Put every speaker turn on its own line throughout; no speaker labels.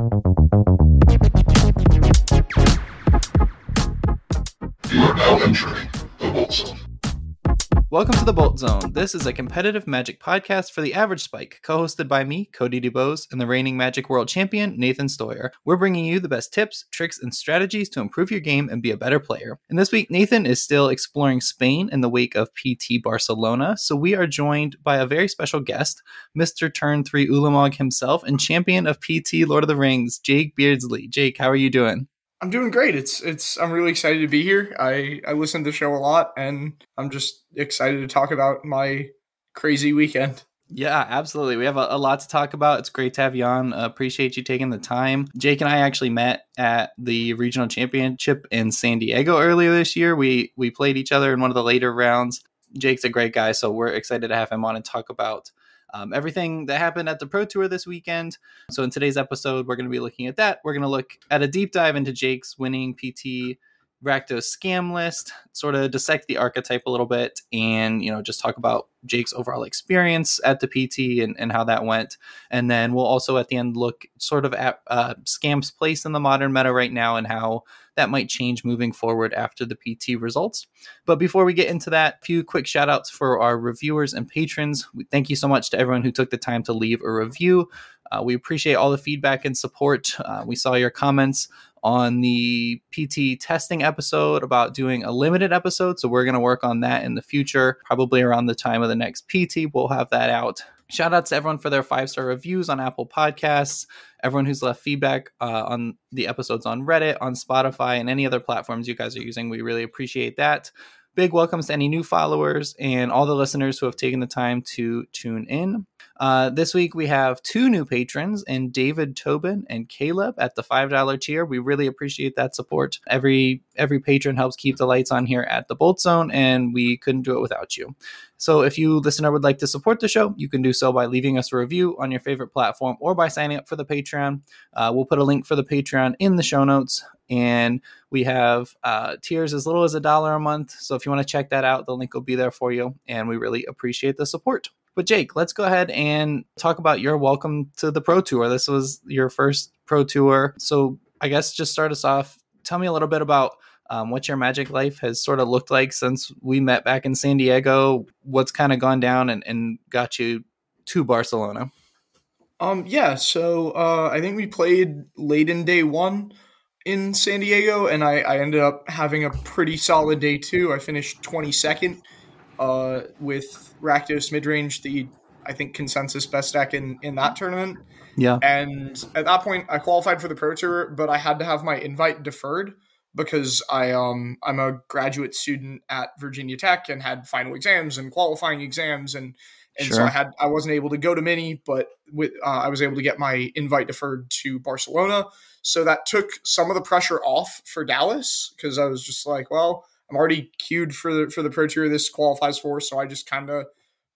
You are now entering the Bolt Zone.
Welcome to the Bolt Zone. This is a competitive Magic podcast for the average spike, co hosted by me, Cody DuBose, and the reigning Magic World Champion, Nathan Steuer. We're bringing you the best tips, tricks, and strategies to improve your game and be a better player. And this week, Nathan is still exploring Spain in the wake of PT Barcelona, so we are joined by a very special guest, Mr. Turn 3 Ulamog himself and champion of PT Lord of the Rings, Jake Beardsley. Jake, how are you doing?
I'm doing great. It's it's I'm really excited to be here. I I listen to the show a lot and I'm just excited to talk about my crazy weekend.
Yeah, absolutely. We have a, a, lot to talk about. It's great to have you on. Uh, appreciate you taking the time. Jake and I actually met at the regional championship in San Diego earlier this year. We we played each other in one of the later rounds. Jake's a great guy, so we're excited to have him on and talk about um, everything that happened at the Pro Tour this weekend. So, in today's episode, we're going to be looking at that. We're going to look at a deep dive into Jake's winning PT Rakdos scam list, sort of dissect the archetype a little bit, and you know just talk about Jake's overall experience at the PT and, and how that went. And then we'll also at the end look sort of at uh, scam's place in the modern meta right now and how that might change moving forward after the PT results. But before we get into that, a few quick shout outs for our reviewers and patrons. Thank you so much to everyone who took the time to leave a review. Uh, we appreciate all the feedback and support. Uh, we saw your comments on the PT testing episode about doing a limited episode. So we're going to work on that in the future, probably around the time of the next PT. We'll have that out. Shout out to everyone for their five star reviews on Apple Podcasts, everyone who's left feedback uh, on the episodes on Reddit, on Spotify, and any other platforms you guys are using. We really appreciate that. Big welcomes to any new followers and all the listeners who have taken the time to tune in. Uh, this week we have two new patrons and David Tobin and Caleb at the five dollar tier. We really appreciate that support. Every every patron helps keep the lights on here at the Bolt Zone, and we couldn't do it without you. So if you listener would like to support the show, you can do so by leaving us a review on your favorite platform or by signing up for the Patreon. Uh, we'll put a link for the Patreon in the show notes. And we have uh, tiers as little as a dollar a month. So if you want to check that out, the link will be there for you. And we really appreciate the support. But Jake, let's go ahead and talk about your welcome to the Pro Tour. This was your first Pro Tour. So I guess just start us off. Tell me a little bit about um, what your magic life has sort of looked like since we met back in San Diego. What's kind of gone down and, and got you to Barcelona?
Um, yeah, so uh, I think we played late in day one in San Diego, and I, I ended up having a pretty solid day two. I finished 22nd uh, with Rakdos midrange, the I think consensus best deck in in that tournament.
Yeah.
And at that point, I qualified for the Pro Tour, but I had to have my invite deferred because I um I'm a graduate student at Virginia Tech and had final exams and qualifying exams and and sure. so I had I wasn't able to go to mini, but with uh, I was able to get my invite deferred to Barcelona. So that took some of the pressure off for Dallas because I was just like, well, I'm already queued for the for the Pro Tour this qualifies for, so I just kind of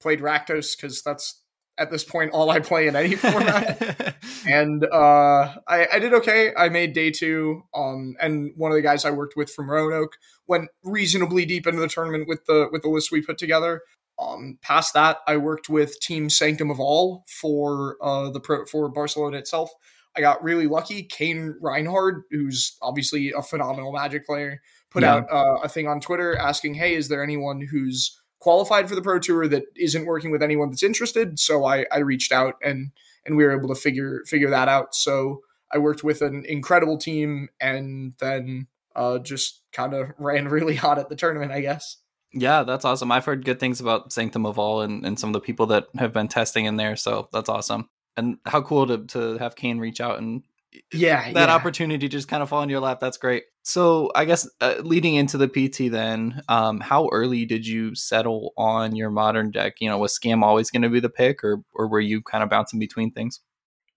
played Rakdos because that's at this point all I play in any format. and uh, I, I, did okay. I made day two. Um, and one of the guys I worked with from Roanoke went reasonably deep into the tournament with the with the list we put together. Um, past that, I worked with Team Sanctum of All for uh, the pro for Barcelona itself. I got really lucky. Kane Reinhard, who's obviously a phenomenal Magic player, put yeah. out uh, a thing on Twitter asking, "Hey, is there anyone who's qualified for the Pro Tour that isn't working with anyone that's interested?" So I, I reached out and and we were able to figure figure that out. So I worked with an incredible team and then uh, just kind of ran really hot at the tournament, I guess.
Yeah, that's awesome. I've heard good things about Sanctum of All and, and some of the people that have been testing in there. So that's awesome. And how cool to, to have Kane reach out and
yeah
that
yeah.
opportunity just kind of fall in your lap that's great so i guess uh, leading into the pt then um, how early did you settle on your modern deck you know was scam always going to be the pick or or were you kind of bouncing between things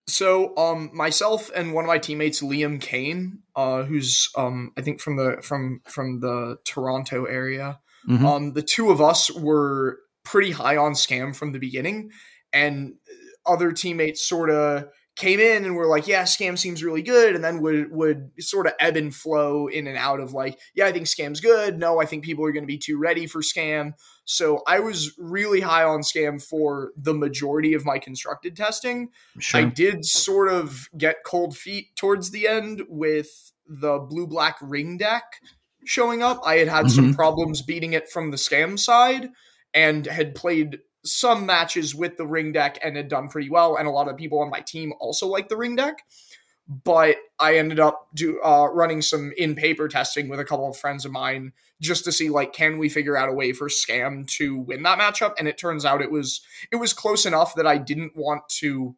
so um myself and one of my teammates liam kane uh who's um i think from the from from the toronto area mm-hmm. um the two of us were pretty high on scam from the beginning and other teammates sort of came in and were like, yeah, scam seems really good, and then would would sort of ebb and flow in and out of like, yeah, I think scam's good. No, I think people are going to be too ready for scam. So I was really high on scam for the majority of my constructed testing.
Sure.
I did sort of get cold feet towards the end with the blue black ring deck showing up. I had had some
Mhm.
problems beating it from the scam side and had played some matches with the ring deck and had done pretty well. And a lot of people on my team also like the ring deck. But I ended up do uh, running some in paper testing with a couple of friends of mine just to see like can we figure out a way for scam to win that matchup and it turns out it was it was close enough that I didn't want to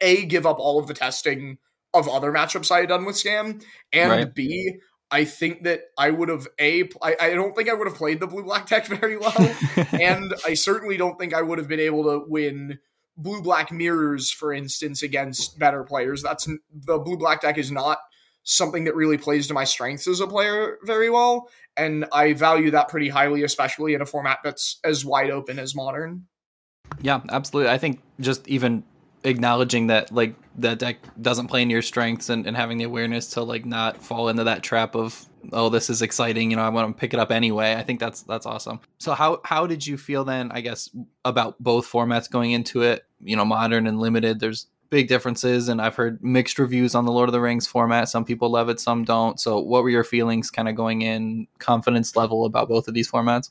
a give up all of the testing of other matchups I had done with scam and
Right.
b I think that I would have a I, I don't think I would have played the blue black deck very well and I certainly don't think I would have been able to win blue black mirrors, for instance, against better players. That's the blue black deck is not something that really plays to my strengths as a player very well, and I value that pretty highly, especially in a format that's as wide open as modern.
Yeah, absolutely. I think just even acknowledging that like that deck doesn't play in your strengths and, and having the awareness to like not fall into that trap of oh this is exciting you know I want to pick it up anyway. I think that's that's awesome. So how how did you feel then I guess about both formats going into it? You know, modern and limited. There's big differences and I've heard mixed reviews on the Lord of the Rings format. Some people love it, some don't. So what were your feelings kind of going in confidence level about both of these formats?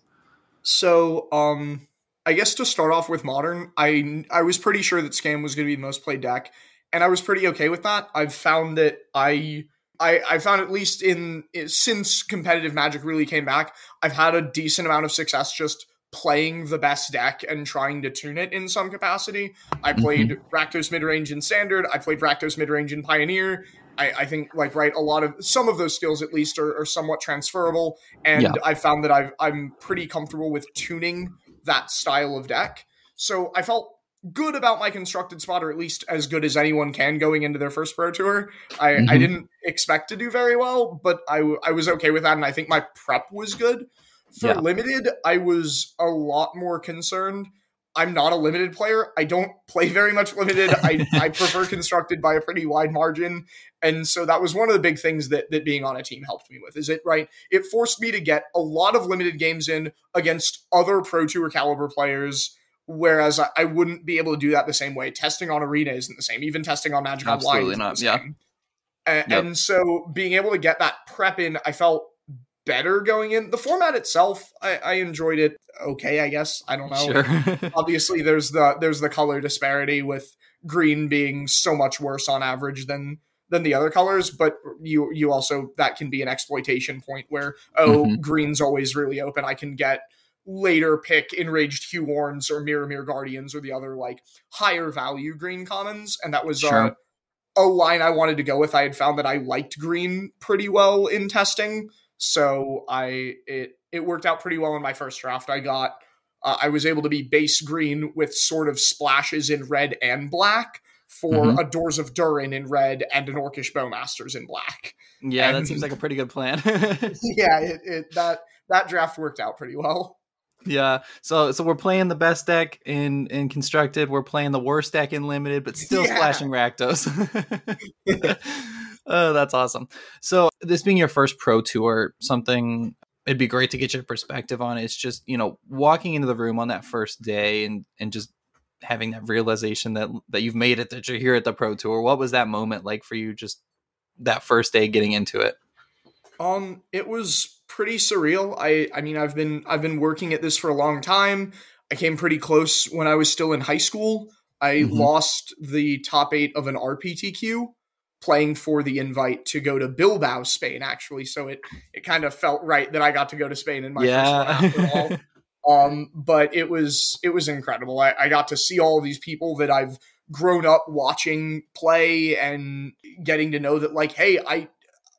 So, um, I guess to start off with modern, I I was pretty sure that Scam was going to be the most played deck, and I was pretty okay with that. I've found that I. I, I found at least in since competitive magic really came back, I've had a decent amount of success just playing the best deck and trying to tune it in some capacity. I mm-hmm. played Rakdos midrange in standard. I played Rakdos midrange in Pioneer. I, I think like right a lot of some of those skills at least are, are somewhat transferable, and
Yeah.
I found that I've, I'm pretty comfortable with tuning that style of deck. So I felt good about my constructed spot, or at least as good as anyone can going into their first pro tour. I, I
Mhm.
didn't expect to do very well, but I, I was okay with that, and I think my prep was good. For
Yeah.
limited, I was a lot more concerned. I'm not a limited player. I don't play very much limited. I, I prefer constructed by a pretty wide margin. And so that was one of the big things that, that being on a team helped me with. Is it right? It forced me to get a lot of limited games in against other Pro Tour caliber players, whereas I, I wouldn't be able to do that the same way. Testing on Arena isn't the same. Even testing on Magic
Absolutely
Online
not,
isn't the
yeah.
same. A-
Yep.
And so being able to get that prep in, I felt better going in. The format itself, I, I enjoyed it okay, I guess. I don't know
Sure.
obviously there's the there's the color disparity with green being so much worse on average than than the other colors but you you also that can be an exploitation point where oh
Mhm.
green's always really open i can get later pick enraged Huorns or Mirrormere guardians or the other like higher value green commons and that was uh, a line i wanted to go with i had found that i liked green pretty well in testing so i it it worked out pretty well in my first draft i got uh, I was able to be base green with sort of splashes in red and black for
Mhm.
a Doors of Durin in red and an Orcish Bowmasters in black.
yeah, that seems like a pretty good plan.
yeah, it, it, that that draft worked out pretty well.
Yeah. So so we're playing the best deck in in constructed. We're playing the worst deck in limited, but still
Yeah.
splashing Rakdos. oh, that's awesome. So this being your first pro tour, something it'd be great to get your perspective on is just, you know, walking into the room on that first day and and just having that realization that that you've made it that you're here at the pro tour. What was that moment like for you just that first day getting into it?
Um, it was pretty surreal. I I mean, I've been I've been working at this for a long time. I came pretty close when I was still in high school. I
Mhm.
lost the top eight of an RPTQ playing for the invite to go to Bilbao, Spain, actually. So it it kind of felt right that I got to go to Spain in my first one after all.
yeah.
Um, but it was it was incredible. I, I got to see all these people that I've grown up watching play and getting to know that like, hey, I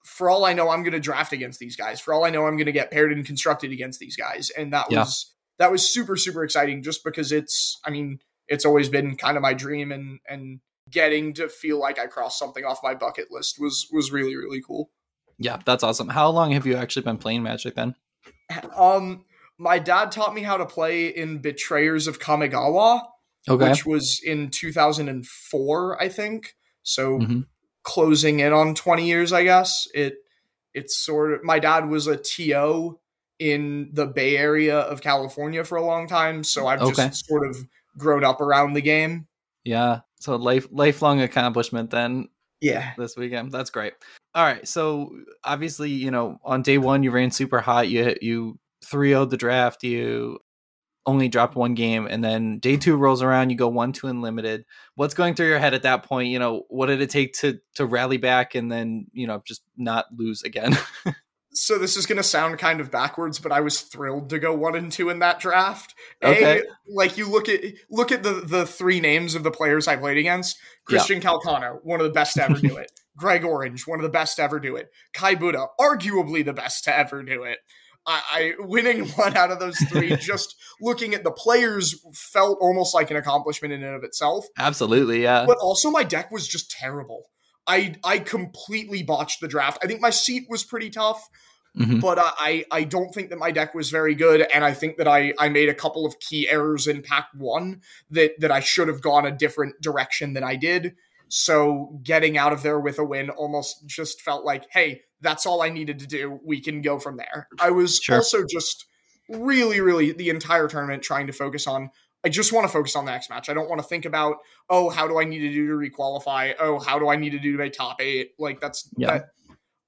for all I know, I'm gonna draft against these guys. For all I know, I'm gonna get paired and constructed against these guys. And that
Yeah.
was that was super, super exciting just because it's I mean, it's always been kind of my dream and and getting to feel like I crossed something off my bucket list was was really, really cool.
yeah, that's awesome. How long have you actually been playing Magic then?
Um my dad taught me how to play in Betrayers of Kamigawa.
Okay.
which was in 2004, I think. So
Mhm.
closing in on 20 years, I guess. It it's sort of my dad was a TO in the Bay Area of California for a long time, so I've
Okay.
just sort of grown up around the game.
Yeah. So life lifelong accomplishment then
Yeah.
this weekend. That's great. All right. So obviously, you know, on day one you ran super hot. You you 3 0 the draft. You only dropped one game, and then day two rolls around. You go one two and limited. What's going through your head at that point? You know, what did it take to to rally back and then you know just not lose again?
So this is going to sound kind of backwards, but I was thrilled to go one and two in that draft.
Okay.
A, like you look at look at the the three names of the players I played against. Christian Calcano, one of the best to ever do it. Greg Orange, one of the best to ever do it. Kai Budde, arguably the best to ever do it. I, I winning one out of those three, just looking at the players felt almost like an accomplishment in and of itself
Absolutely, yeah.
but also my deck was just terrible. I I completely botched the draft. I think my seat was pretty tough,
Mhm.
but I I I don't think that my deck was very good, and I think that I I made a couple of key errors in pack one that that I should have gone a different direction than I did. So getting out of there with a win almost just felt like, hey, that's all I needed to do. We can go from there. I was
Sure.
also just really, really the entire tournament trying to focus on. I just want to focus on the next match. I don't want to think about, oh, how do I need to do to requalify? Oh, how do I need to do to make top eight? Like that's
Yeah.
that.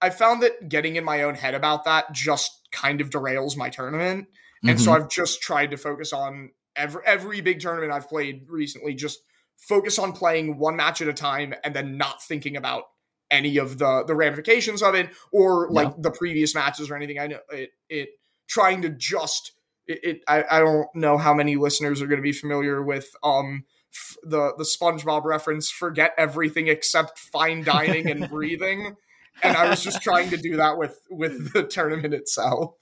I found that getting in my own head about that just kind of derails my tournament. And so
Mhm.
I've just tried to focus on every every big tournament I've played recently, just focus on playing one match at a time and then not thinking about any of the the ramifications of it or like the previous matches or anything. I know it it trying to just it, it I, I don't know how many listeners are going to be familiar with um f- the the SpongeBob reference forget everything except fine dining and breathing and I was just trying to do that with with the tournament itself.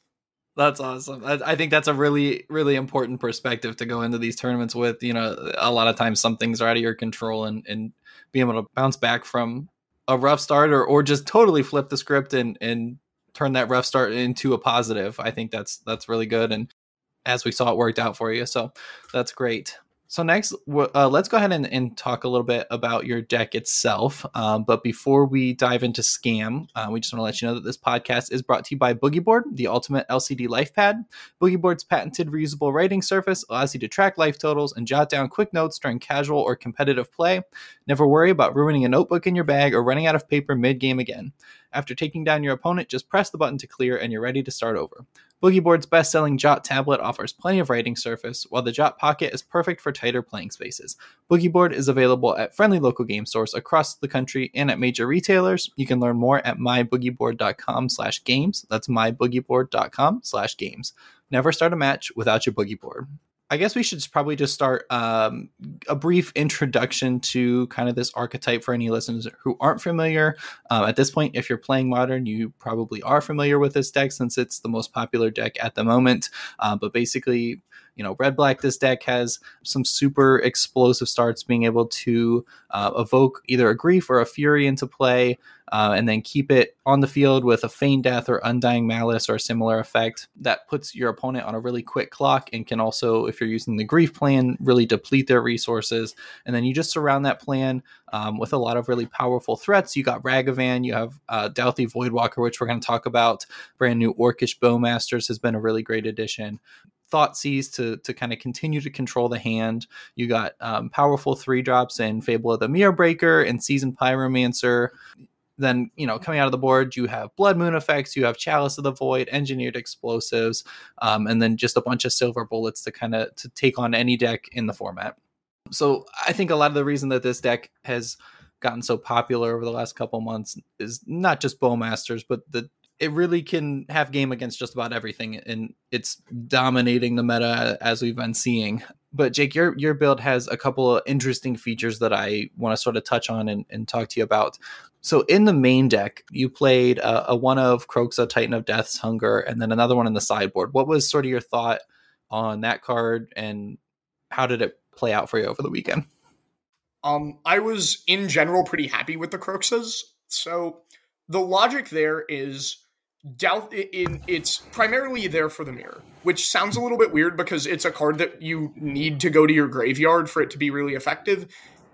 That's awesome. I, I think that's a really, really important perspective to go into these tournaments with. You know, a lot of times some things are out of your control, and and being able to bounce back from a rough start, or or just totally flip the script and and turn that rough start into a positive. I think that's that's really good, and as we saw, it worked out for you. So that's great. So next, uh, let's go ahead and, and talk a little bit about your deck itself. Um, but before we dive into Scam, uh, we just want to let you know that this podcast is brought to you by Boogie Board, the ultimate LCD life pad. Boogie Board's patented reusable writing surface allows you to track life totals and jot down quick notes during casual or competitive play. Never worry about ruining a notebook in your bag or running out of paper mid game again. After taking down your opponent, just press the button to clear and you're ready to start over. Boogie Board's best selling Jot tablet offers plenty of writing surface, while the Jot Pocket is perfect for tighter playing spaces. Boogie Board is available at friendly local game stores across the country and at major retailers. You can learn more at myboogieboard.com slash games. That's myboogieboard.com slash games. Never start a match without your Boogie Board. I guess we should probably just start um, a brief introduction to kind of this archetype for any listeners who aren't familiar. Um, at this point, if you're playing modern, you probably are familiar with this deck since it's the most popular deck at the moment. Uh, but basically, you know, red black, this deck has some super explosive starts, being able to uh, evoke either a grief or a fury into play, uh, and then keep it on the field with a feign death or undying malice or a similar effect that puts your opponent on a really quick clock and can also, if you're using the grief plan, really deplete their resources. And then you just surround that plan um, with a lot of really powerful threats. You got Ragavan, you have uh, Dauthi Voidwalker, which we're going to talk about. Brand new Orcish Bowmasters has been a really great addition. Thoughtseize to to kind of continue to control the hand. You got um, powerful three drops in Fable of the Mirror Breaker and Seasoned Pyromancer. Then you know coming out of the board, you have Blood Moon effects, you have Chalice of the Void, Engineered Explosives, um, and then just a bunch of silver bullets to kind of to take on any deck in the format. So I think a lot of the reason that this deck has gotten so popular over the last couple months is not just Bowmasters, but the it really can have game against just about everything, and it's dominating the meta as we've been seeing. But Jake, your your build has a couple of interesting features that I want to sort of touch on and, and talk to you about. So in the main deck, you played a, a one of Kroxa, Titan of Death's Hunger, and then another one in the sideboard. What was sort of your thought on that card, and how did it play out for you over the weekend?
Um, I was in general pretty happy with the Kroxas. So the logic there is Doubt in it's primarily there for the mirror, which sounds a little bit weird because it's a card that you need to go to your graveyard for it to be really effective.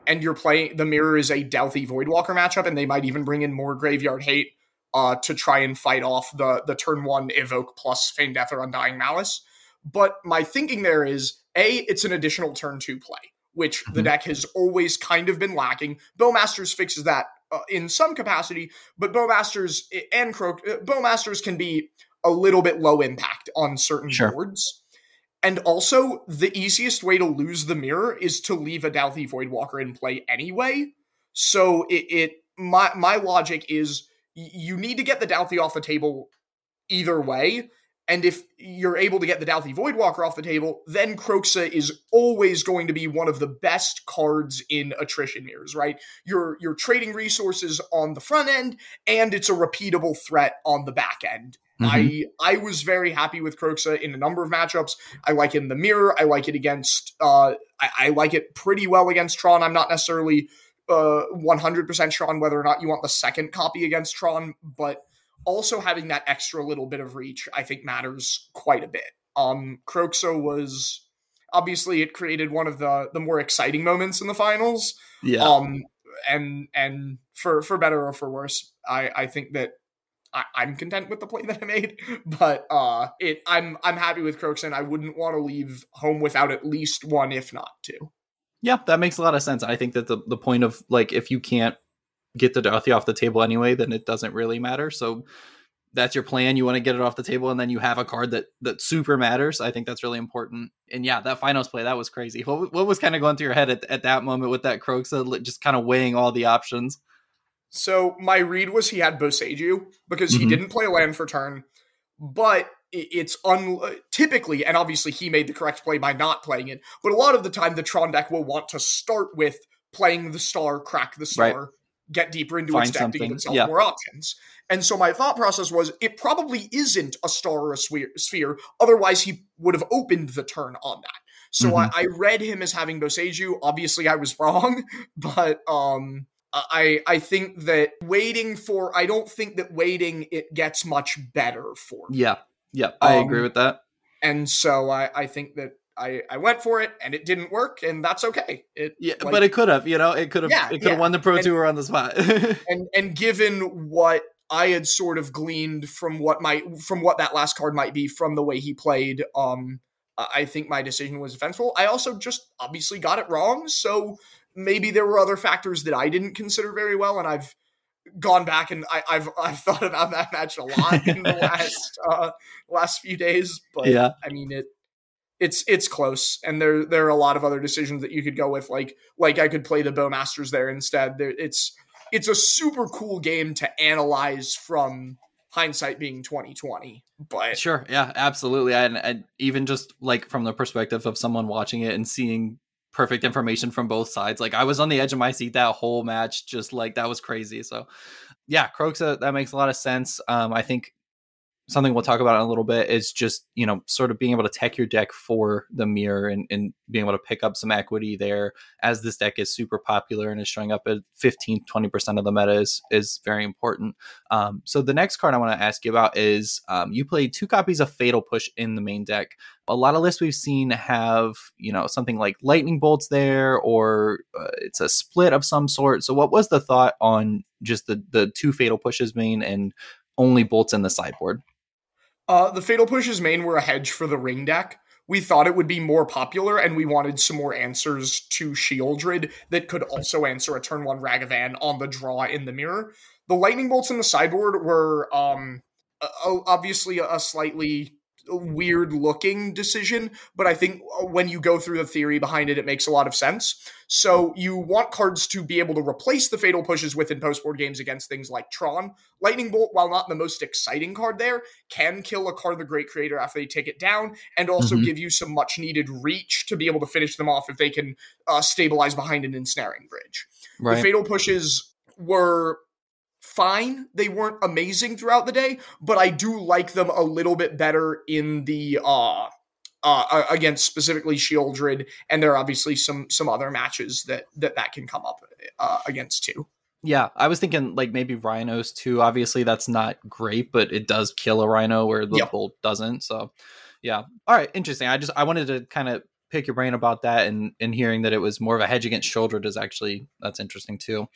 and you're playing the mirror is a Dauthi Voidwalker matchup, and they might even bring in more Graveyard Hate uh, to try and fight off the the turn one evoke plus Feign Death or Undying Malice. But my thinking there is a it's an additional turn two play, which mm-hmm. the deck has always kind of been lacking. Bowmasters fixes that uh, in some capacity, but Bowmasters and Croak uh, Bowmasters can be a little bit low impact on certain sure. boards. And also, the easiest way to lose the mirror is to leave a Dauthi Voidwalker in play anyway. So it, it my my logic is you need to get the Dauthi off the table either way. And if you're able to get the Dauthi Voidwalker off the table, then Kroxa is always going to be one of the best cards in attrition mirrors, right? You're you're trading resources on the front end, and it's a repeatable threat on the back end. Mm-hmm. I I was very happy with Kroxa in a number of matchups. I like it in the mirror. I like it against. Uh, I, I like it pretty well against Tron. I'm not necessarily uh 100% sure on whether or not you want the second copy against Tron, but also having that extra little bit of reach, I think matters quite a bit. Um, Kroxa was obviously it created one of the the more exciting moments in the finals.
Yeah.
Um, and and for for better or for worse, I I think that I, am content with the play that I made, but uh, it I'm I'm happy with Kroxa, I wouldn't want to leave home without at least one, if not two.
Yeah, that makes a lot of sense. I think that the the point of like if you can't get the Dauthi off the table anyway, then it doesn't really matter. So that's your plan. You want to get it off the table, and then you have a card that that super matters. I think that's really important. And yeah, that finals play that was crazy. What what was kind of going through your head at, at that moment with that Kroxa, just kind of weighing all the options?
So my read was he had Boseiju because mm-hmm. he didn't play land for turn, but it's un typically and obviously he made the correct play by not playing it. But a lot of the time, the Tron deck will want to start with playing the star, crack the star, right. Get deeper into Find its deck something. itself yeah. more options. And so my thought process was it probably isn't a star or a sphere. Otherwise, he would have opened the turn on that. So mm-hmm. I, I, read him as having Boseiju. Obviously, I was wrong, but um, I I think that waiting for I don't think that waiting it gets much better for.
Me. Yeah, yeah, I um, agree with that.
And so I I think that I, I went for it and it didn't work and that's okay. It
yeah, like, but it could have, you know, it could have yeah, it could have won the pro and, tour on the spot.
and and given what I had sort of gleaned from what might from what that last card might be from the way he played, um, I think my decision was defensible. I also just obviously got it wrong, so maybe there were other factors that I didn't consider very well, and I've gone back and I, have I've thought about that match a lot in the last uh, last few days. But yeah, I mean it it's it's close, and there there are a lot of other decisions that you could go with. Like like I could play the Bowmasters there instead. There, it's it's a super cool game to analyze from hindsight being 2020 but
sure yeah absolutely and, and even just like from the perspective of someone watching it and seeing perfect information from both sides. Like I was on the edge of my seat that whole match, just like that was crazy. So yeah, Kroxa, that makes a lot of sense. Um, I think something we'll talk about in a little bit is just you know sort of being able to tech your deck for the mirror and, and being able to pick up some equity there as this deck is super popular and is showing up at 15 20% of the meta is, is very important. Um, so the next card i want to ask you about is um, you played two copies of fatal push in the main deck. A lot of lists we've seen have you know something like lightning bolts there or uh, it's a split of some sort. So what was the thought on just the the two fatal pushes main and only bolts in the sideboard
uh, the Fatal Pushes main were a hedge for the ring deck. We thought it would be more popular, and we wanted some more answers to Sheoldred that could also answer a turn one Ragavan on the draw in the mirror. The lightning bolts in the sideboard were um, obviously a slightly weird looking decision, but I think uh, when you go through the theory behind it, it makes a lot of sense. So you want cards to be able to replace the fatal pushes within post board games against things like Tron. Lightning Bolt, while not the most exciting card there, can kill a card of the Great Creator after they take it down, and also mm-hmm. give you some much needed reach to be able to finish them off if they can uh, stabilize behind an ensnaring bridge. Right. The fatal pushes were fine. They weren't amazing throughout the day, but I do like them a little bit better in the uh uh, against specifically Sheoldred, and there are obviously some some other matches that that that can come up uh, against too.
Yeah, I was thinking like maybe rhinos too. Obviously, that's not great, but it does kill a rhino where the yep. bolt doesn't. So, yeah. All right, interesting. I just I wanted to kind of pick your brain about that and and hearing that it was more of a hedge against Sheoldred is actually that's interesting too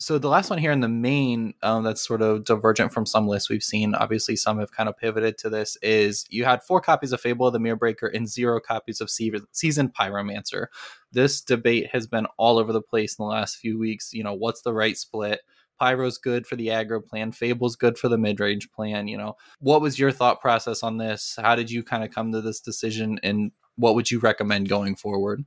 so the last one here in the main um, that's sort of divergent from some lists we've seen obviously some have kind of pivoted to this is you had four copies of fable of the mirror breaker and zero copies of Season pyromancer. This debate has been all over the place in the last few weeks you know what's the right split? Pyro's good for the aggro plan fable's good for the mid-range plan you know. What was your thought process on this? How did you kind of come to this decision and what would you recommend going forward?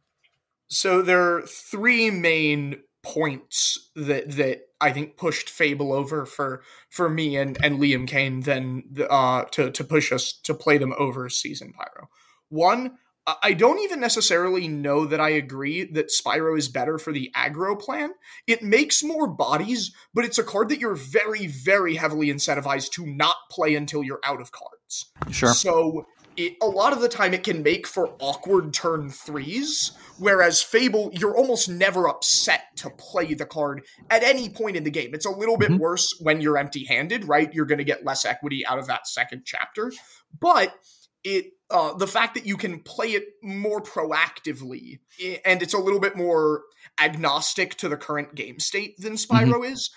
So there are three main points that that I think pushed Fable over for for me and and Liam Kane then uh to to push us to play them over Season Pyro. One, I don't even necessarily know that I agree that Spyro is better for the aggro plan. It makes more bodies, but it's a card that you're very, very heavily incentivized to not play until you're out of cards.
Sure.
So it, a lot of the time it can make for awkward turn threes, whereas Fable, you're almost never upset to play the card at any point in the game. It's a little bit mm-hmm. worse when you're empty handed, right? You're going to get less equity out of that second chapter. But it uh, the fact that you can play it more proactively and it's a little bit more agnostic to the current game state than Spyro mm-hmm. is,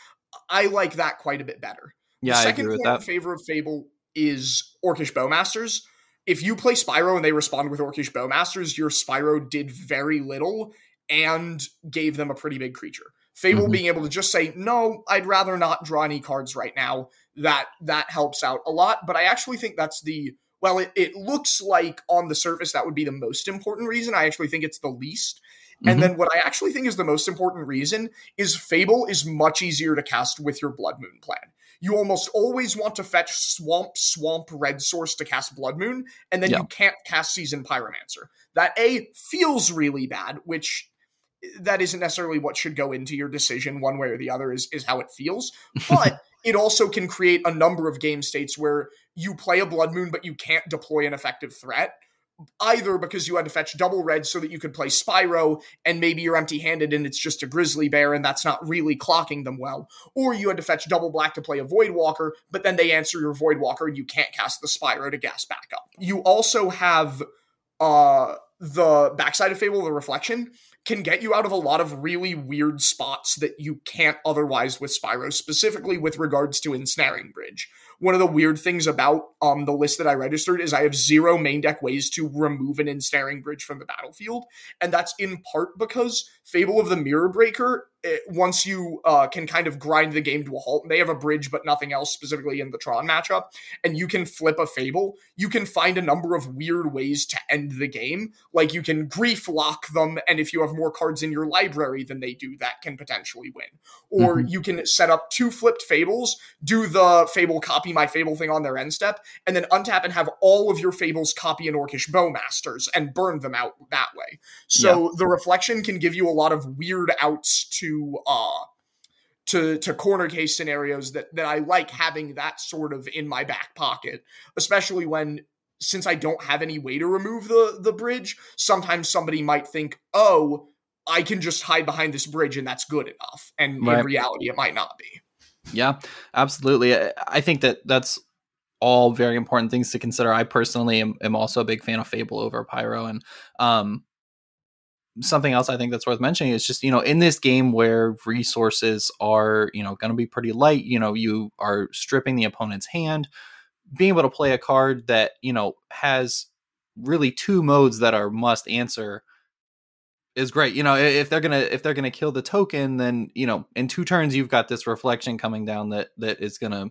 I like that quite a bit better.
Yeah,
the
second point in
favor of Fable is Orcish Bowmasters if you play Spyro and they respond with Orcish Bowmasters, your Spyro did very little and gave them a pretty big creature. Fable mm-hmm. being able to just say, no, I'd rather not draw any cards right now, that that helps out a lot. But I actually think that's the well, it, it looks like on the surface that would be the most important reason. I actually think it's the least. Mm-hmm. And then what I actually think is the most important reason is Fable is much easier to cast with your Blood Moon plan you almost always want to fetch Swamp Swamp Red Source to cast Blood Moon, and then you can't cast Season Pyromancer. That A feels really bad, which that isn't necessarily what should go into your decision one way or the other is is how it feels but it also can create a number of game states where you play a blood moon but you can't deploy an effective threat either because you had to fetch double red so that you could play Spyro and maybe you're empty handed and it's just a grizzly bear and that's not really clocking them well, or you had to fetch double black to play a Void Walker, but then they answer your Void Walker and you can't cast the Spyro to gas back up. You also have uh the backside of Fable, the reflection, can get you out of a lot of really weird spots that you can't otherwise with Spyro, specifically with regards to Ensnaring Bridge one of the weird things about um the list that I registered is I have zero main deck ways to remove an ensnaring bridge from the battlefield, and that's in part because Fable of the Mirror Breaker it, once you uh, can kind of grind the game to a halt, they have a bridge but nothing else specifically in the Tron matchup, and you can flip a Fable, you can find a number of weird ways to end the game. Like you can grief lock them, and if you have more cards in your library than they do, that can potentially win. Or mm-hmm. you can set up two flipped Fables, do the Fable copy my Fable thing on their end step, and then untap and have all of your Fables copy an Orcish Bowmasters and burn them out that way. So yeah. the reflection can give you a lot of weird outs to uh to to corner case scenarios that that I like having that sort of in my back pocket, especially when since I don't have any way to remove the the bridge, sometimes somebody might think, "Oh, I can just hide behind this bridge and that's good enough." And right. in reality, it might not be.
Yeah, absolutely. I think that that's all very important things to consider. I personally am, am also a big fan of Fable over Pyro, and um, something else I think that's worth mentioning is just, you know, in this game where resources are, you know, going to be pretty light, you know, you are stripping the opponent's hand, being able to play a card that, you know, has really two modes that are must answer is great. You know, if they're going to if they're going to kill the token, then, you know, in two turns you've got this reflection coming down that that is going to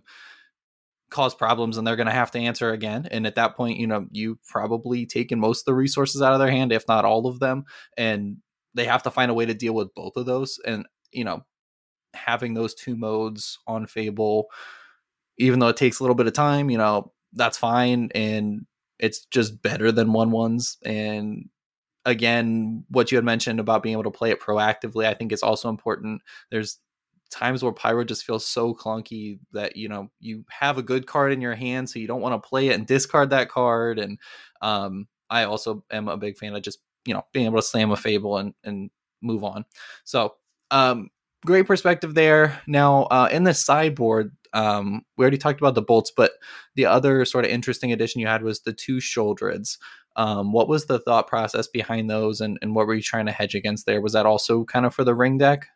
cause problems and they're going to have to answer again and at that point you know you've probably taken most of the resources out of their hand if not all of them and they have to find a way to deal with both of those and you know having those two modes on fable even though it takes a little bit of time you know that's fine and it's just better than one ones and again what you had mentioned about being able to play it proactively i think is also important. There's times where pyro just feels so clunky that you know you have a good card in your hand so you don't want to play it and discard that card and um i also am a big fan of just you know being able to slam a fable and and move on so um great perspective there now uh in the sideboard um we already talked about the bolts but the other sort of interesting addition you had was the two Sheoldreds Um, what was the thought process behind those, and, and what were you trying to hedge against there? Was that also kind of for the ring deck?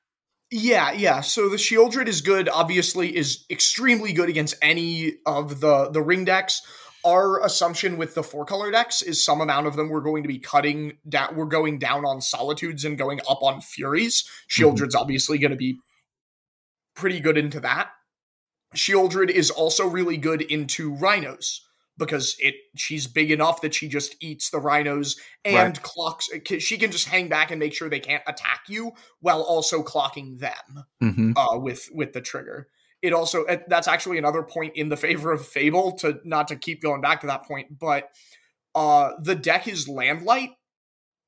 Yeah, yeah. So the Sheoldred is good. Obviously, is extremely good against any of the the ring decks. Our assumption with the four color decks is some amount of them we're going to be cutting down. We're going down on Solitudes and going up on Furies. Sheoldred's mm-hmm. obviously going to be pretty good into that. Sheoldred is also really good into Rhinos because it she's big enough that she just eats the rhinos and right. clocks she can just hang back and make sure they can't attack you while also clocking them mm-hmm. uh, with with the trigger it also that's actually another point in the favor of fable to not to keep going back to that point but uh the deck is landlight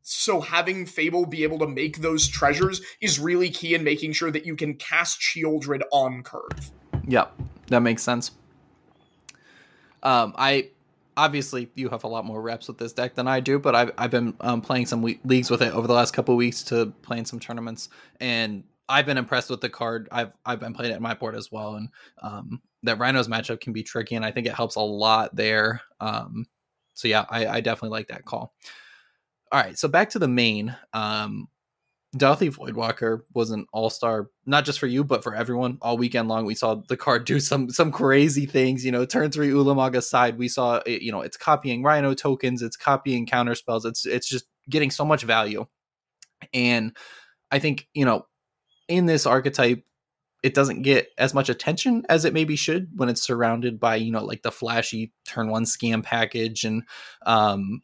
so having fable be able to make those treasures is really key in making sure that you can cast sheoldred on curve
yep that makes sense um, I obviously you have a lot more reps with this deck than I do, but I've I've been um, playing some leagues with it over the last couple weeks to playing some tournaments, and I've been impressed with the card. I've I've been playing it in my board as well, and um, that Rhinos matchup can be tricky, and I think it helps a lot there. Um, so yeah, I, I definitely like that call. All right, so back to the main. Um, Dauthi Voidwalker was an all star, not just for you, but for everyone. All weekend long, we saw the card do some some crazy things. You know, turn three Ulamog aside, we saw it, you know it's copying Rhino tokens, it's copying counter spells, it's it's just getting so much value. And I think you know, in this archetype, it doesn't get as much attention as it maybe should when it's surrounded by you know like the flashy turn one scam package and um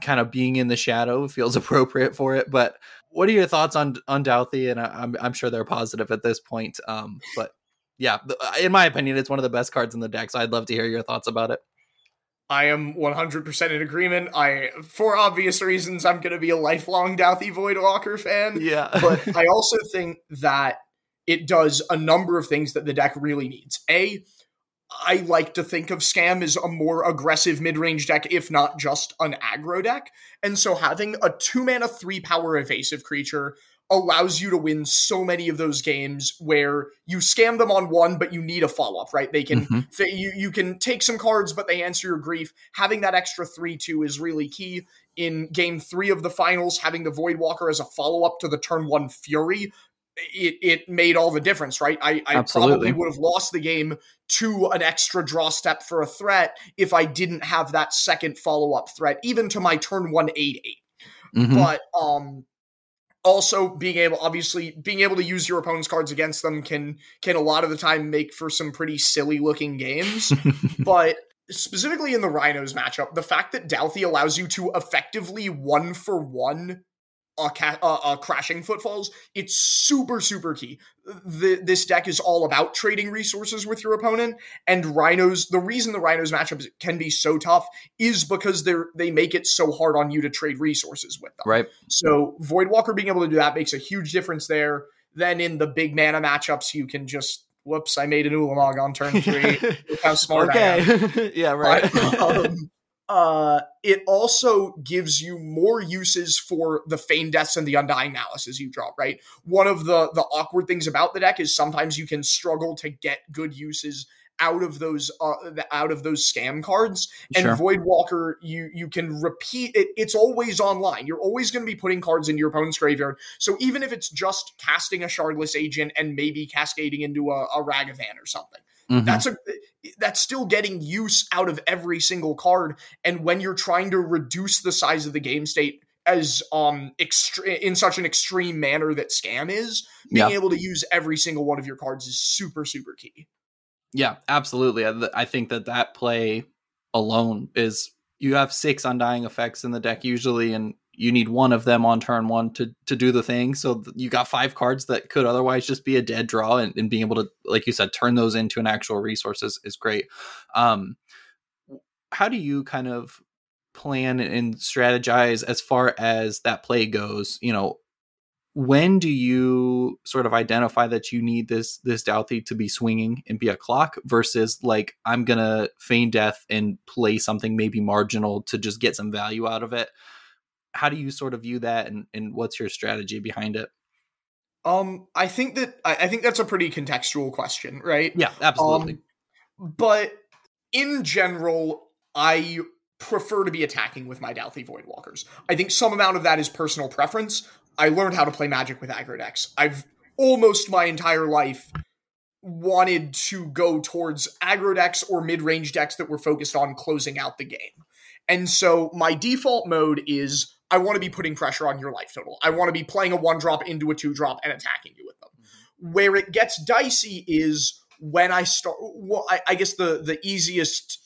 kind of being in the shadow feels appropriate for it. But what are your thoughts on on Dauthi? And I, am I'm sure they're positive at this point. Um, but yeah, in my opinion, it's one of the best cards in the deck. So I'd love to hear your thoughts about it.
I am 100% in agreement. I, for obvious reasons, I'm going to be a lifelong Dauthi Voidwalker fan.
Yeah.
but I also think that it does a number of things that the deck really needs. A, I like to think of Scam as a more aggressive mid range deck, if not just an aggro deck. And so having a two mana, three power evasive creature allows you to win so many of those games where you scam them on one, but you need a follow up, right? They can, mm-hmm. you, you can take some cards, but they answer your grief. Having that extra 3 2 is really key. In game three of the finals, having the Voidwalker as a follow up to the turn one Fury it, it made all the difference, right? I, I probably would have lost the game to an extra draw step for a threat if I didn't have that second follow up threat, even to my turn one eight eight. Mm-hmm. But um, also being able, obviously, being able to use your opponent's cards against them can can a lot of the time make for some pretty silly looking games. but specifically in the Rhinos matchup, the fact that Dauthi allows you to effectively one for one uh, ca- uh, uh, crashing footfalls, it's super, super key. The, this deck is all about trading resources with your opponent, and rhinos. The reason the rhinos matchups can be so tough is because they're they make it so hard on you to trade resources with them.
Right.
So Voidwalker being able to do that makes a huge difference there. Then in the big mana matchups, you can just whoops, I made an Ulamog on turn three. how smart okay. I am.
yeah, right.
But, um, uh, it also gives you more uses for the feign deaths and the undying malices you draw. Right, one of the the awkward things about the deck is sometimes you can struggle to get good uses out of those uh, out of those scam cards and sure. voidwalker you you can repeat it it's always online you're always going to be putting cards into your opponent's graveyard so even if it's just casting a shardless agent and maybe cascading into a, a ragavan or something Mm-hmm. That's a that's still getting use out of every single card. And when you're trying to reduce the size of the game state as um extre- in such an extreme manner that scam is, being yeah. able to use every single one of your cards is super super key.
Yeah, absolutely. I, I think that that play alone is you have six undying effects in the deck usually, and you need one of them on turn one to to do the thing. So you got five cards that could otherwise just be a dead draw, and, and being able to, like you said, turn those into an actual resource is, is great. Um, how do you kind of plan and strategize as far as that play goes? You know, when do you sort of identify that you need this this Dauthi to be swinging and be a clock versus like I'm gonna feign death and play something maybe marginal to just get some value out of it? How do you sort of view that and, and what's your strategy behind it?
Um, I think that I, I think that's a pretty contextual question, right?
Yeah, absolutely.
Um, but in general, I prefer to be attacking with my Dauthi Voidwalkers. I think some amount of that is personal preference. I learned how to play Magic with aggro decks. I've almost my entire life wanted to go towards aggro decks or mid-range decks that were focused on closing out the game. And so my default mode is I want to be putting pressure on your life total. I want to be playing a one drop into a two drop and attacking you with them. Mm-hmm. Where it gets dicey is when I start. Well, I, I guess the the easiest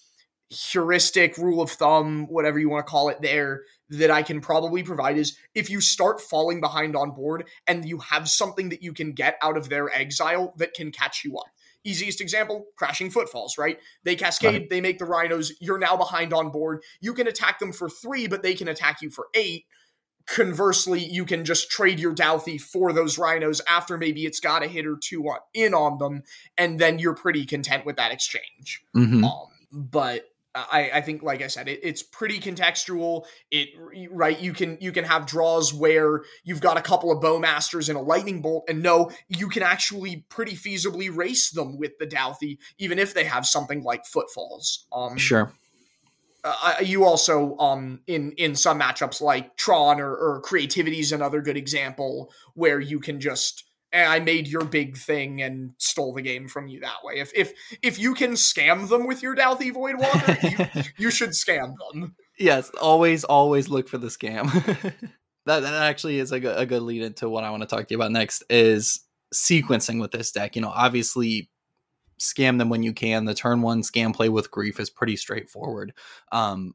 heuristic rule of thumb, whatever you want to call it, there that I can probably provide is if you start falling behind on board and you have something that you can get out of their exile that can catch you up. Easiest example, crashing footfalls, right? They cascade, right. they make the rhinos, you're now behind on board. You can attack them for three, but they can attack you for eight. Conversely, you can just trade your Dauthi for those rhinos after maybe it's got a hit or two on, in on them, and then you're pretty content with that exchange. Mm-hmm. Um, but I, I think, like I said, it, it's pretty contextual. It right, you can you can have draws where you've got a couple of bowmasters and a lightning bolt, and no, you can actually pretty feasibly race them with the Dauthi, even if they have something like footfalls.
Um, sure.
Uh, you also um in in some matchups like Tron or, or Creativity is another good example where you can just and I made your big thing and stole the game from you that way. If if if you can scam them with your Dauthi Voidwalker, you, you should scam them.
Yes, always always look for the scam. that that actually is a good, a good lead into what I want to talk to you about next is sequencing with this deck. You know, obviously scam them when you can. The turn one scam play with grief is pretty straightforward. Um,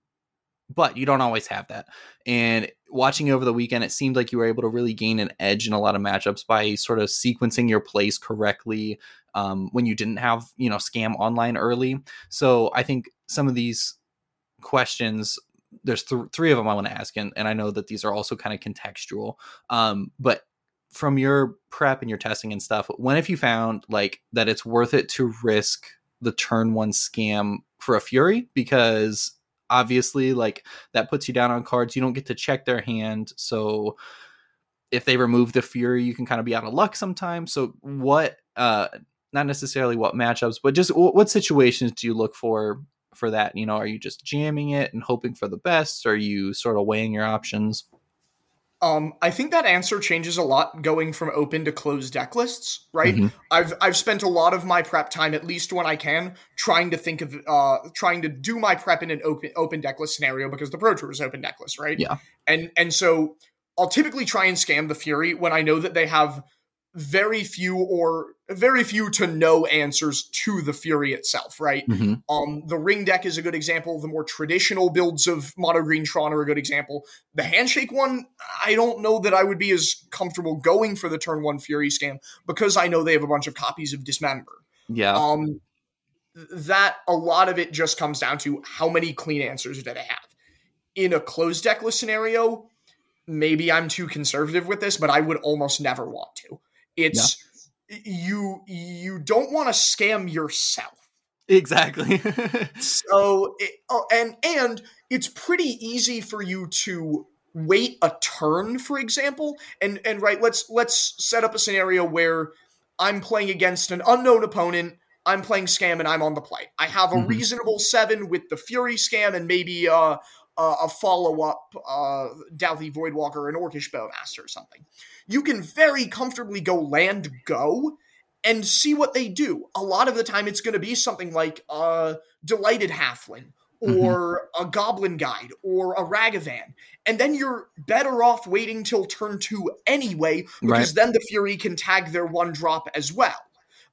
but you don't always have that. And watching over the weekend, it seemed like you were able to really gain an edge in a lot of matchups by sort of sequencing your plays correctly um, when you didn't have, you know, scam online early. So I think some of these questions, there's th- three of them I want to ask, and, and I know that these are also kind of contextual. Um, but from your prep and your testing and stuff, when have you found like that it's worth it to risk the turn one scam for a Fury? Because obviously like that puts you down on cards. You don't get to check their hand so if they remove the fury you can kind of be out of luck sometimes. So what uh not necessarily what matchups but just what situations do you look for for that? You know are you just jamming it and hoping for the best? Are you sort of weighing your options
um, I think that answer changes a lot going from open to closed deck lists, right? Mm-hmm. I've I've spent a lot of my prep time, at least when I can, trying to think of uh trying to do my prep in an open open deck list scenario because the Pro Tour is open deck list, right?
Yeah.
And and so I'll typically try and scam the Fury when I know that they have very few or very few to no answers to the Fury itself, right? Mm-hmm. Um, the ring deck is a good example. The more traditional builds of Mono Green Tron are a good example. The handshake one, I don't know that I would be as comfortable going for the turn one Fury scam because I know they have a bunch of copies of Dismember.
Yeah.
Um, that a lot of it just comes down to how many clean answers do they have. In a closed deck list scenario, maybe I'm too conservative with this, but I would almost never want to it's yeah. You you don't want to scam yourself.
Exactly.
so it, oh, and and it's pretty easy for you to wait a turn for example and and right let's let's set up a scenario where i'm playing against an unknown opponent i'm playing scam and i'm on the play i have a mm-hmm. reasonable seven with the fury scam and maybe uh, uh, a follow-up uh, Dauthi Voidwalker, an Orcish Bowmaster or something you can very comfortably go land go and see what they do. A lot of the time, it's going to be something like a delighted halfling mm-hmm. or mm-hmm. a goblin guide or a ragavan. And then you're better off waiting till turn two anyway, because right. then the Fury can tag their one drop as well.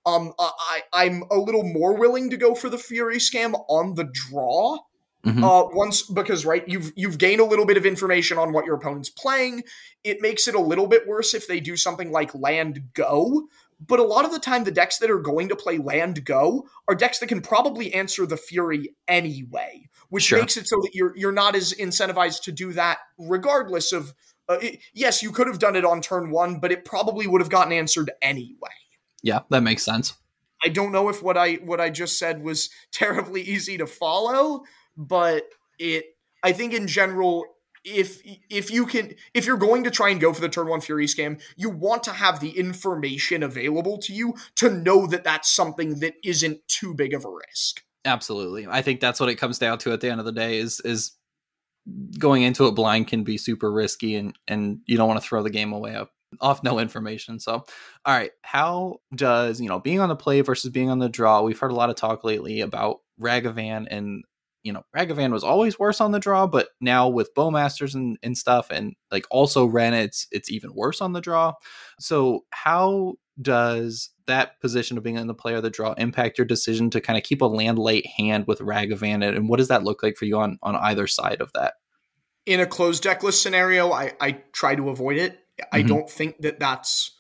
Um, I, I'm a little more willing to go for the Fury scam on the draw Mm-hmm. Uh, once because right, you've you've gained a little bit of information on what your opponent's playing. It makes it a little bit worse if they do something like land go. But a lot of the time, the decks that are going to play land go are decks that can probably answer the Fury anyway, which sure. makes it so that you're you're not as incentivized to do that, regardless of. Uh, it, yes, you could have done it on turn one, but it probably would have gotten answered anyway.
Yeah, that makes sense.
I don't know if what I what I just said was terribly easy to follow, but it I think in general if if you can if you're going to try and go for the turn one fury scam you want to have the information available to you to know that that's something that isn't too big of a risk
absolutely i think that's what it comes down to at the end of the day is is going into it blind can be super risky and and you don't want to throw the game away up off no information. So, all right, how does, you know, being on the play versus being on the draw? We've heard a lot of talk lately about Ragavan and you know, Ragavan was always worse on the draw, but now with Bowmasters and, and stuff, and like also Ren, it's it's even worse on the draw. So how does that position of being in the play or the draw impact your decision to kind of keep a land late hand with Ragavan? And what does that look like for you on on either side of that?
In a closed deck list scenario, I I try to avoid it. Mm-hmm. I don't think that that's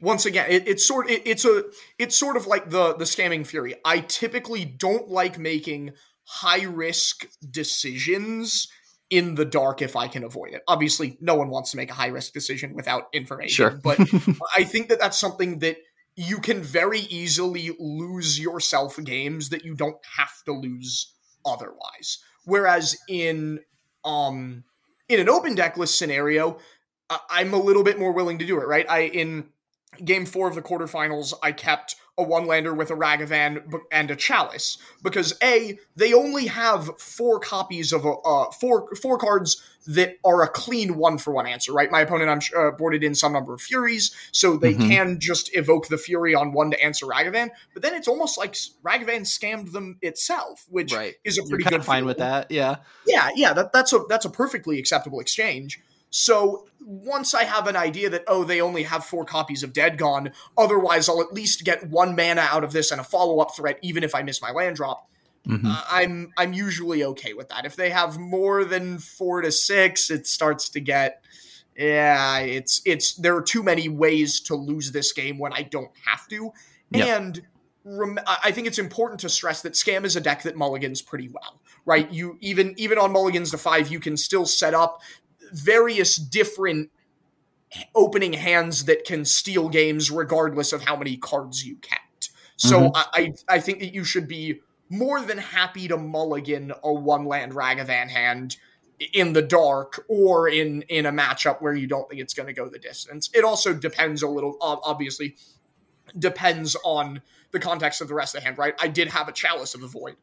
once again it, it's sort it, it's a it's sort of like the the scamming fury i typically don't like making high risk decisions in the dark if I can avoid it. Obviously, no one wants to make a high risk decision without information,
sure.
but I think that that's something that you can very easily lose yourself games that you don't have to lose otherwise. Whereas in um in an open deck list scenario, I'm a little bit more willing to do it, right? I in game 4 of the quarterfinals, I kept a one lander with a Ragavan and a Chalice because a they only have four copies of a uh, four four cards that are a clean one for one answer. Right, my opponent I'm uh, boarded in some number of Furies, so they mm-hmm. can just evoke the Fury on one to answer Ragavan. But then it's almost like Ragavan scammed them itself, which right. is a pretty good
fine with that. Yeah,
yeah, yeah. That, that's a that's a perfectly acceptable exchange. So once I have an idea that, oh, they only have four copies of Dead Gone, otherwise I'll at least get one mana out of this and a follow up threat, even if I miss my land drop. Mm-hmm. Uh, I'm I'm usually okay with that. If they have more than four to six, it starts to get yeah, it's it's there are too many ways to lose this game when I don't have to. Yep. And rem- I think it's important to stress that Scam is a deck that mulligans pretty well, right? You even even on mulligans to five, you can still set up various different opening hands that can steal games regardless of how many cards you kept. So mm-hmm. I, I think that you should be more than happy to mulligan a one land Ragavan hand in the dark or in in a matchup where you don't think it's going to go the distance. It also depends a little obviously depends on the context of the rest of the hand, right? I did have a Chalice of the Void.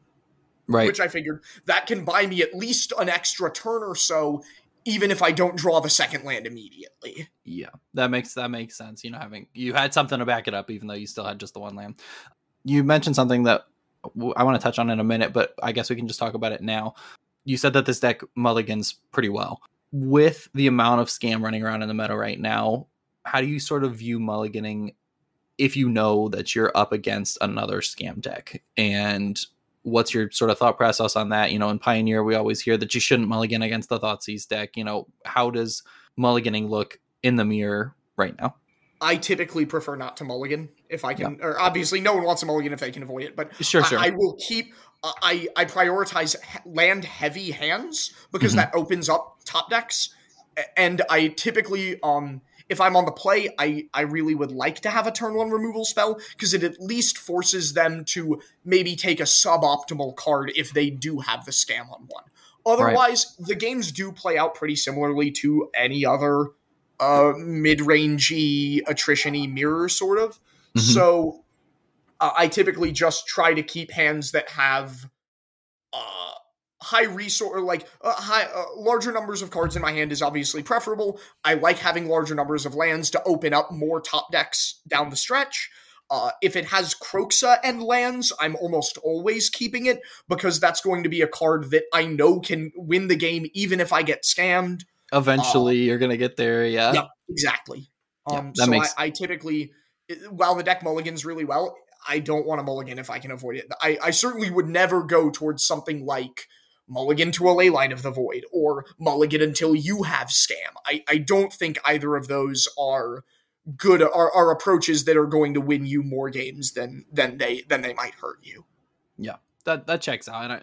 Right.
Which I figured that can buy me at least an extra turn or so even if I don't draw the second land immediately.
Yeah, that makes that makes sense. You know, having you had something to back it up, even though you still had just the one land. You mentioned something that I want to touch on in a minute, but I guess we can just talk about it now. You said that this deck mulligans pretty well. With the amount of scam running around in the meta right now, how do you sort of view mulliganing if you know that you're up against another scam deck and what's your sort of thought process on that? You know, in Pioneer, we always hear that you shouldn't mulligan against the Thoughtseize deck. You know, how does mulliganing look in the mirror right now?
I typically prefer not to mulligan if I can. Yeah. Or obviously, no one wants a mulligan if they can avoid it. But
sure, sure.
I, I will keep. Uh, I I prioritize land heavy hands because mm-hmm. that opens up top decks, and I typically um if I'm on the play, I, I really would like to have a turn one removal spell because it at least forces them to maybe take a suboptimal card if they do have the scam on one. Otherwise, right. the games do play out pretty similarly to any other uh, mid-rangey, attrition-y mirror sort of. Mm-hmm. So uh, I typically just try to keep hands that have high resource like uh, high uh, larger numbers of cards in my hand is obviously preferable i like having larger numbers of lands to open up more top decks down the stretch uh, if it has Kroxa and lands, I'm almost always keeping it because that's going to be a card that I know can win the game even if I get scammed.
Eventually, uh, you're going to get there. Yeah.
Yeah, exactly. Um, yeah, so makes- I, I, typically, while the deck mulligans really well, I don't want to mulligan if I can avoid it. I, I certainly would never go towards something like mulligan to a Leyline of the Void or mulligan until you have scam. I, I don't think either of those are good are, are approaches that are going to win you more games than than they than they might hurt you.
Yeah, that that checks out. And I,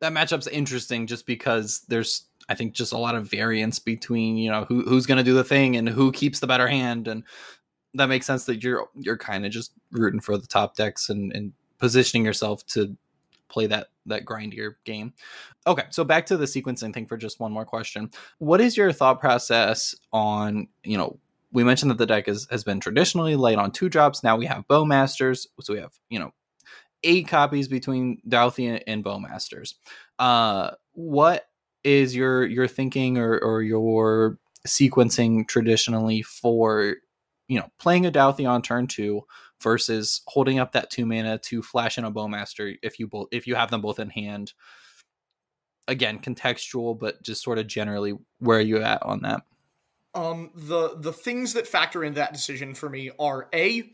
that matchup's interesting just because there's I think just a lot of variance between you know who who's going to do the thing and who keeps the better hand, and that makes sense that you're you're kind of just rooting for the top decks and and positioning yourself to play that that grindier game. Okay, so back to the sequencing thing for just one more question. What is your thought process on, you know, we mentioned that the deck is, has been traditionally light on two drops. Now we have Bowmasters. So we have, you know, eight copies between Dauthi and Bowmasters. Uh, what is your your thinking or or your sequencing traditionally for you know playing a Dauthi on turn two versus holding up that two mana to flash in a bowmaster if you both if you have them both in hand. Again contextual but just sort of generally where are you at on that.
Um the the things that factor into that decision for me are a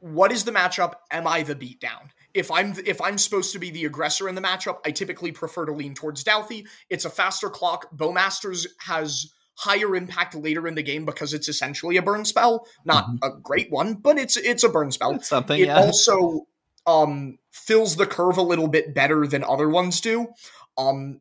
what is the matchup? Am i the beatdown? If i'm if i'm supposed to be the aggressor in the matchup i typically prefer to lean towards Dauthi it's a faster clock. Bowmasters has higher impact later in the game because it's essentially a burn spell not mm-hmm. a great one but it's it's a burn spell
something
it
yeah.
also um fills the curve a little bit better than other ones do um,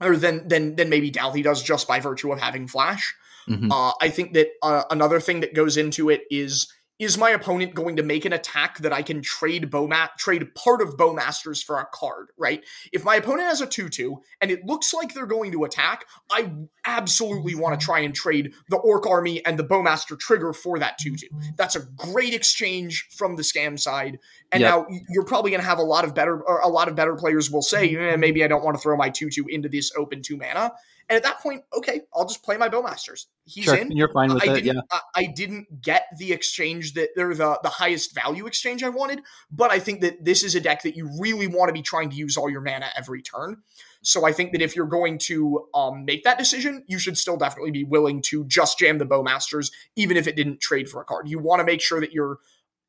or than than than maybe Dauthi does just by virtue of having flash. Mm-hmm. Uh, I think that uh, another thing that goes into it is is my opponent going to make an attack that I can trade Bowmat trade part of Bowmasters for a card, right? If my opponent has a 2-2 and it looks like they're going to attack, I absolutely want to try and trade the Orc army and the Bowmaster trigger for that 2-2. That's a great exchange from the scam side. And yep. now you're probably going to have a lot of better a lot of better players will say, eh, maybe I don't want to throw my 2-2 into this open 2 mana. And at that point, okay, I'll just play my Bowmasters. He's
sure,
in.
You're fine with
I
it. Yeah.
I, I, didn't get the exchange that or the the highest value exchange I wanted, but I think that this is a deck that you really want to be trying to use all your mana every turn. So I think that if you're going to um, make that decision, you should still definitely be willing to just jam the Bowmasters, even if it didn't trade for a card. You want to make sure that you're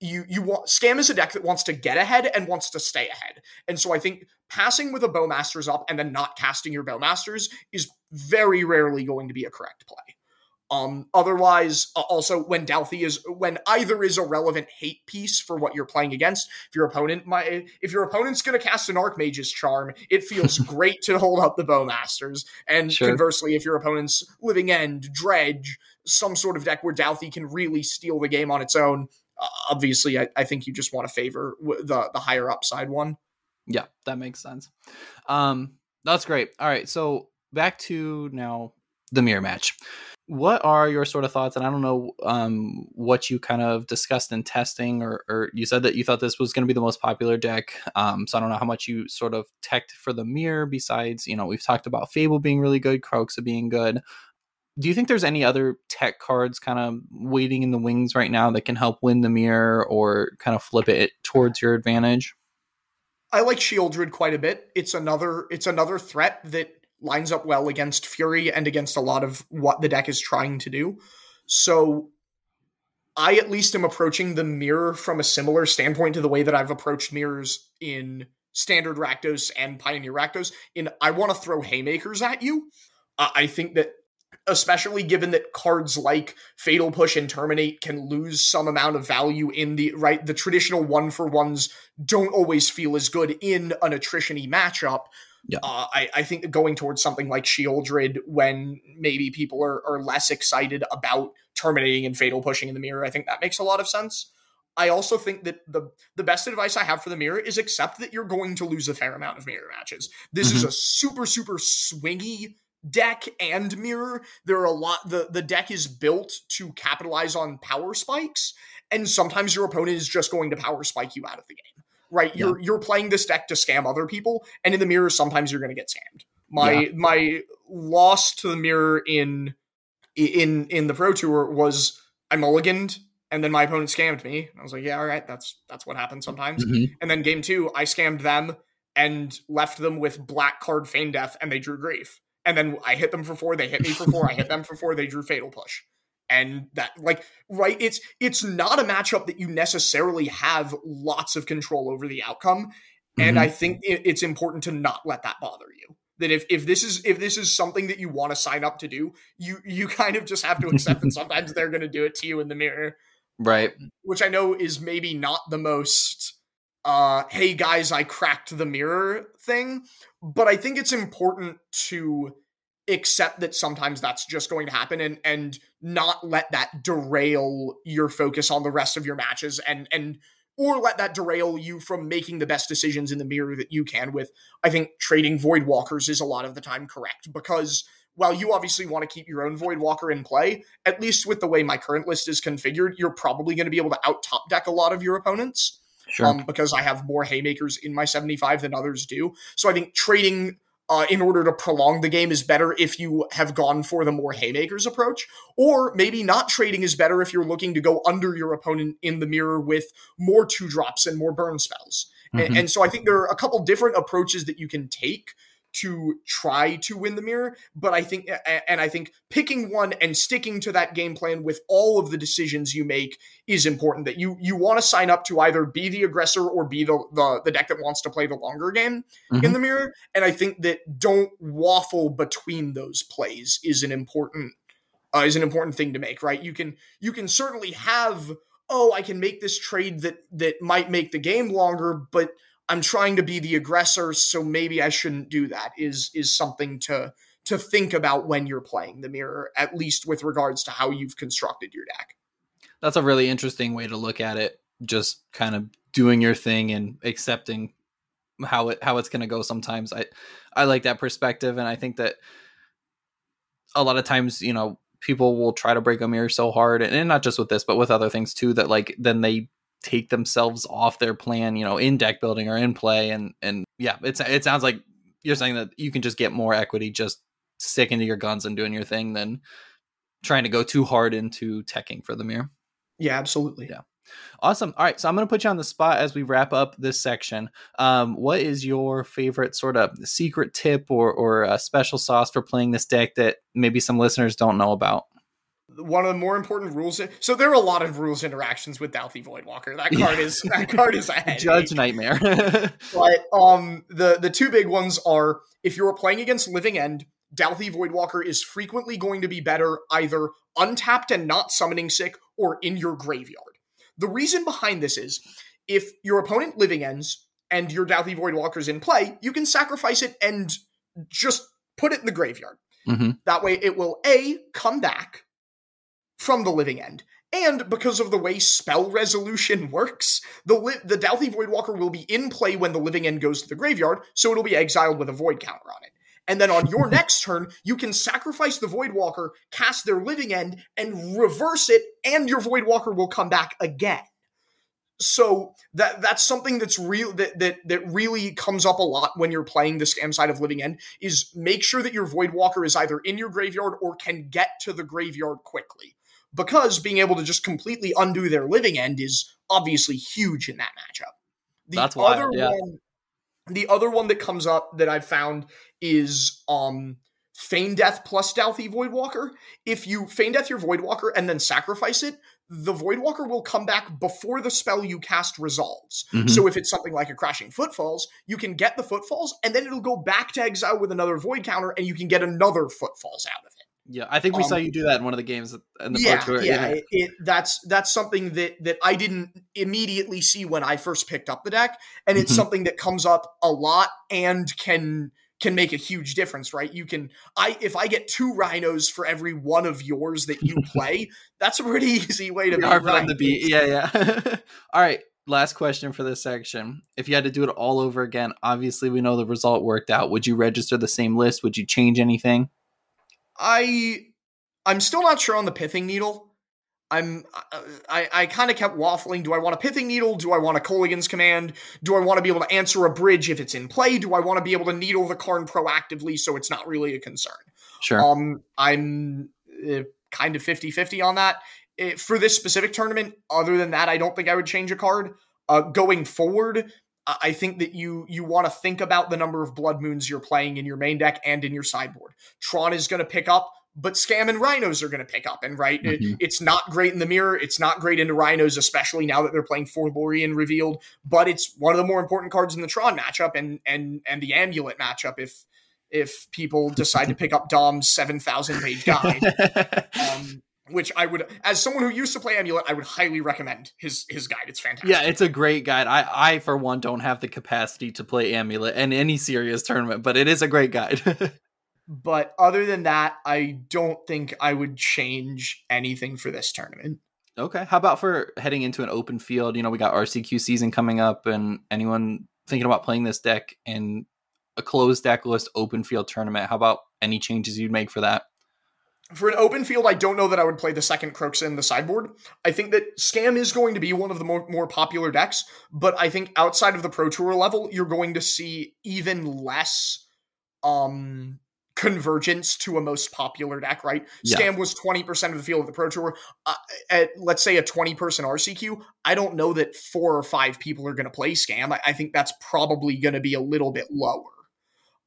you you want scam is a deck that wants to get ahead and wants to stay ahead. And so I think passing with a bowmasters up and then not casting your bowmasters is very rarely going to be a correct play. Um, otherwise, uh, also when Dauthi is when either is a relevant hate piece for what you're playing against. If your opponent my if your opponent's going to cast an Archmage's Charm, it feels great to hold up the Bowmasters. And sure. conversely, if your opponent's Living End, Dredge, some sort of deck where Dauthi can really steal the game on its own, obviously, I, I, think you just want to favor the the higher upside one.
Yeah, that makes sense. Um, that's great. All right, so back to now the mirror match. What are your sort of thoughts? And I don't know um, what you kind of discussed in testing, or, or you said that you thought this was going to be the most popular deck. Um, so I don't know how much you sort of teched for the mirror. Besides, you know, we've talked about Fable being really good, Kroxa being good do you think there's any other tech cards kind of waiting in the wings right now that can help win the mirror or kind of flip it towards your advantage?
I like Sheoldred quite a bit. It's another it's another threat that lines up well against Fury and against a lot of what the deck is trying to do. So I at least am approaching the mirror from a similar standpoint to the way that I've approached mirrors in standard Rakdos and Pioneer Rakdos. In I want to throw haymakers at you. Uh, I think that especially given that cards like Fatal Push and Terminate can lose some amount of value in the right. The traditional one for ones don't always feel as good in an attritiony matchup. Yeah. Uh, I, I think going towards something like Sheoldred when maybe people are, are less excited about terminating and fatal pushing in the mirror, I think that makes a lot of sense. I also think that the the best advice I have for the mirror is accept that you're going to lose a fair amount of mirror matches. This mm-hmm. is a super super swingy deck and mirror there are a lot the the deck is built to capitalize on power spikes and sometimes your opponent is just going to power spike you out of the game right yeah. you're you're playing this deck to scam other people and in the mirror sometimes you're going to get scammed my yeah. my loss to the mirror in in in the pro tour was i mulliganed and then my opponent scammed me i was like yeah all right that's that's what happens sometimes mm-hmm. and then game two i scammed them and left them with black card feign death and they drew grief and then I hit them for four, they hit me for four, I hit them for four, they drew fatal push. And that like right, it's it's not a matchup that you necessarily have lots of control over the outcome. Mm-hmm. And I think it's important to not let that bother you. That if, if this is if this is something that you want to sign up to do, you you kind of just have to accept that sometimes they're gonna do it to you in the mirror.
Right.
Which I know is maybe not the most uh hey guys, I cracked the mirror thing, but I think it's important to accept that sometimes that's just going to happen and and not let that derail your focus on the rest of your matches and and or let that derail you from making the best decisions in the mirror that you can with. I think trading void walkers is a lot of the time correct because while you obviously want to keep your own void walker in play at least with the way my current list is configured you're probably going to be able to out top deck a lot of your opponents
Sure. Um,
because I have more haymakers in my 75 than others do. So I think trading uh, in order to prolong the game is better if you have gone for the more haymakers approach, or maybe not trading is better if you're looking to go under your opponent in the mirror with more two drops and more burn spells. Mm-hmm. And, and so I think there are a couple different approaches that you can take to try to win the mirror but i think and i think picking one and sticking to that game plan with all of the decisions you make is important that you you want to sign up to either be the aggressor or be the the, the deck that wants to play the longer game mm-hmm. in the mirror and i think that don't waffle between those plays is an important uh, is an important thing to make right you can you can certainly have oh i can make this trade that that might make the game longer but I'm trying to be the aggressor, so maybe I shouldn't do that. Is is something to to think about when you're playing the mirror, at least with regards to how you've constructed your deck.
That's a really interesting way to look at it. Just kind of doing your thing and accepting how it how it's going to go. Sometimes I I like that perspective, and I think that a lot of times, you know, people will try to break a mirror so hard, and, and not just with this, but with other things too. That like then they take themselves off their plan, you know, in deck building or in play. And and yeah, it's it sounds like you're saying that you can just get more equity just sticking to your guns and doing your thing than trying to go too hard into teching for the mirror.
Yeah, absolutely.
Yeah. Awesome. All right, so I'm going to put you on the spot as we wrap up this section. Um, what is your favorite sort of secret tip or or a special sauce for playing this deck that maybe some listeners don't know about?
One of the more important rules. So there are a lot of rules interactions with Dauthi Voidwalker. That card is that card is a headache.
Judge nightmare.
but um, the the two big ones are if you're playing against Living End, Dauthi Voidwalker is frequently going to be better either untapped and not summoning sick or in your graveyard. The reason behind this is if your opponent Living Ends and your Dauthi Voidwalker's in play, you can sacrifice it and just put it in the graveyard. Mm-hmm. That way, it will a come back from the living end. And because of the way spell resolution works, the li- the Dauthi Voidwalker will be in play when the living end goes to the graveyard, so it'll be exiled with a void counter on it. And then on your next turn, you can sacrifice the Voidwalker, cast their living end, and reverse it, and your Voidwalker will come back again. So that that's something that's real that, that that really comes up a lot when you're playing the scam side of Living End is make sure that your Voidwalker is either in your graveyard or can get to the graveyard quickly because being able to just completely undo their living end is obviously huge in that matchup.
The That's other yeah.
one, the other one that comes up that I've found is um Feign Death plus Dauthi Voidwalker. If you Feign Death your Voidwalker and then sacrifice it, the Voidwalker will come back before the spell you cast resolves. Mm-hmm. So if it's something like a Crashing Footfalls, you can get the Footfalls and then it'll go back to exile with another Void counter and you can get another Footfalls out of it.
Yeah, I think we um, saw you do that in one of the games in the
yeah, yeah, yeah. It, it, that's that's something that that I didn't immediately see when I first picked up the deck, and it's mm-hmm. something that comes up a lot and can can make a huge difference, right? You can I if I get two rhinos for every one of yours that you play, that's a pretty easy way to be
hard them to. Yeah, yeah. all right, last question for this section. If you had to do it all over again, obviously we know the result worked out. Would you register the same list? Would you change anything?
I I'm still not sure on the pithing needle. I'm I, I kind of kept waffling. Do I want a pithing needle? Do I want a Kolaghan's command? Do I want to be able to answer a bridge if it's in play? Do I want to be able to needle the Karn proactively so it's not really a concern?
Sure.
Um, I'm uh, kind of 50-50 on that. It, for this specific tournament, other than that, I don't think I would change a card. Uh, going forward, I think that you you want to think about the number of blood moons you're playing in your main deck and in your sideboard. Tron is going to pick up, but Scam and Rhinos are going to pick up. And right, mm-hmm. it, it's not great in the mirror. It's not great into Rhinos, especially now that they're playing Lorien revealed. But it's one of the more important cards in the Tron matchup and and and the Amulet matchup. If if people decide to pick up Dom's seven thousand page guide. um, which I would, as someone who used to play Amulet, I would highly recommend his his guide. It's fantastic.
Yeah, it's a great guide. I, I for one, don't have the capacity to play Amulet in any serious tournament, but it is a great guide.
but other than that, I don't think I would change anything for this tournament.
Okay. How about for heading into an open field? You know, we got RCQ season coming up, and anyone thinking about playing this deck in a closed deck list open field tournament, how about any changes you'd make for that?
For an open field, I don't know that I would play the second Kroxa in the sideboard. I think that Scam is going to be one of the more, more popular decks, but I think outside of the Pro Tour level, you're going to see even less um convergence to a most popular deck, right?
Yeah.
Scam was 20% of the field of the Pro Tour. Uh, at let's say a 20 person RCQ, I don't know that four or five people are going to play Scam. I, I think that's probably going to be a little bit lower.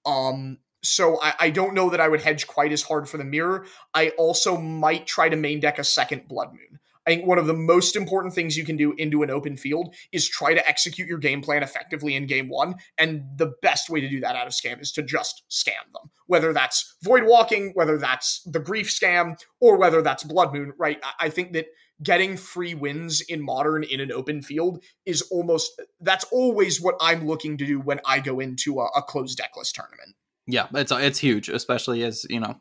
Um, so I, I don't know that I would hedge quite as hard for the mirror. I also might try to main deck a second Blood Moon. I think one of the most important things you can do into an open field is try to execute your game plan effectively in game one. And the best way to do that out of scam is to just scam them. Whether that's void walking, whether that's the grief scam, or whether that's blood moon, right? I think that getting free wins in modern in an open field is almost that's always what I'm looking to do when I go into a, a closed deck list tournament.
Yeah, it's it's huge, especially as you know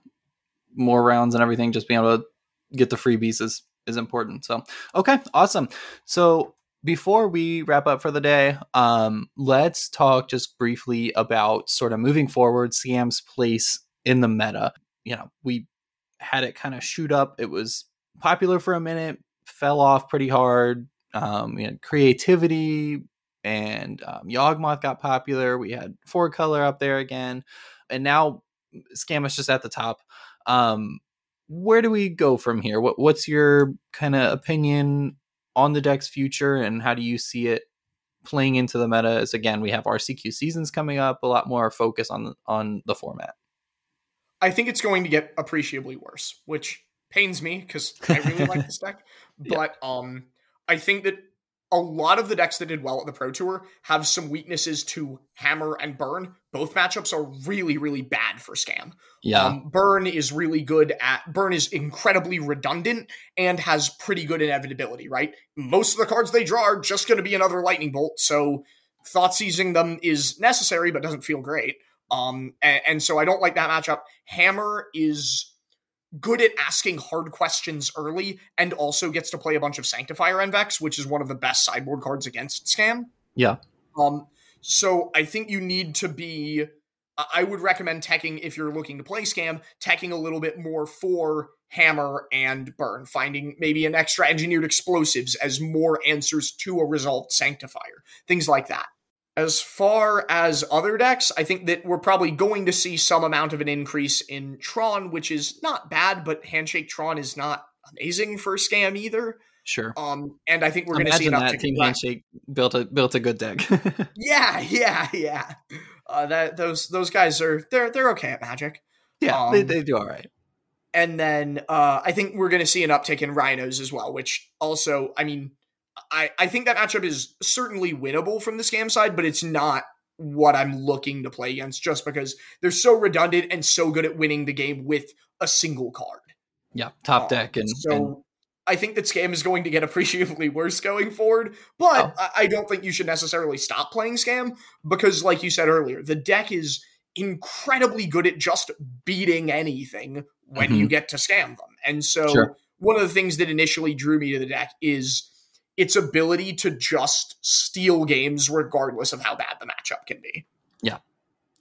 more rounds and everything. Just being able to get the freebies is is important. So, okay, awesome. So, before we wrap up for the day, um, let's talk just briefly about sort of moving forward, Scam's place in the meta. You know, we had it kind of shoot up. It was popular for a minute, fell off pretty hard. Um, we had creativity and um, Yawgmoth got popular. We had four color up there again, and now Scam is just at the top. Um, where do we go from here? What what's your kind of opinion on the deck's future, and how do you see it playing into the meta? As again, we have RCQ seasons coming up, a lot more focus on on the format.
I think it's going to get appreciably worse, which pains me because I really like this deck. But yeah. um, I think that a lot of the decks that did well at the Pro Tour have some weaknesses to Hammer and Burn. Both matchups are really, really bad for Scam.
Yeah.
Um, Burn is really good at, Burn is incredibly redundant and has pretty good inevitability, right? Most of the cards they draw are just going to be another Lightning Bolt, so thought seizing them is necessary but doesn't feel great. Um, and, and so I don't like that matchup. Hammer is good at asking hard questions early and also gets to play a bunch of Sanctifier and Vex, which is one of the best sideboard cards against Scam.
Yeah.
Um, so I think you need to be. I would recommend teching if you're looking to play Scam, teching a little bit more for Hammer and Burn, finding maybe an extra engineered explosives as more answers to a resolved Sanctifier, things like that. As far as other decks, I think that we're probably going to see some amount of an increase in Tron, which is not bad, but Handshake Tron is not amazing for scam either.
Sure.
Um, and I think we're going to see an uptick.
Team Handshake built a built a good deck.
yeah, yeah, yeah. Uh, that those those guys are they're they're okay at Magic.
Yeah, um, they they do all right.
And then uh, I think we're going to see an uptick in Rhinos as well, which also, I mean, I, I think that matchup is certainly winnable from the scam side, but it's not what I'm looking to play against just because they're so redundant and so good at winning the game with a single card.
Yeah, top um, deck. And
so
and...
I think that scam is going to get appreciably worse going forward, but oh. I don't think you should necessarily stop playing scam because, like you said earlier, the deck is incredibly good at just beating anything when mm-hmm. you get to scam them. And so sure. one of the things that initially drew me to the deck is its ability to just steal games regardless of how bad the matchup can be.
Yeah,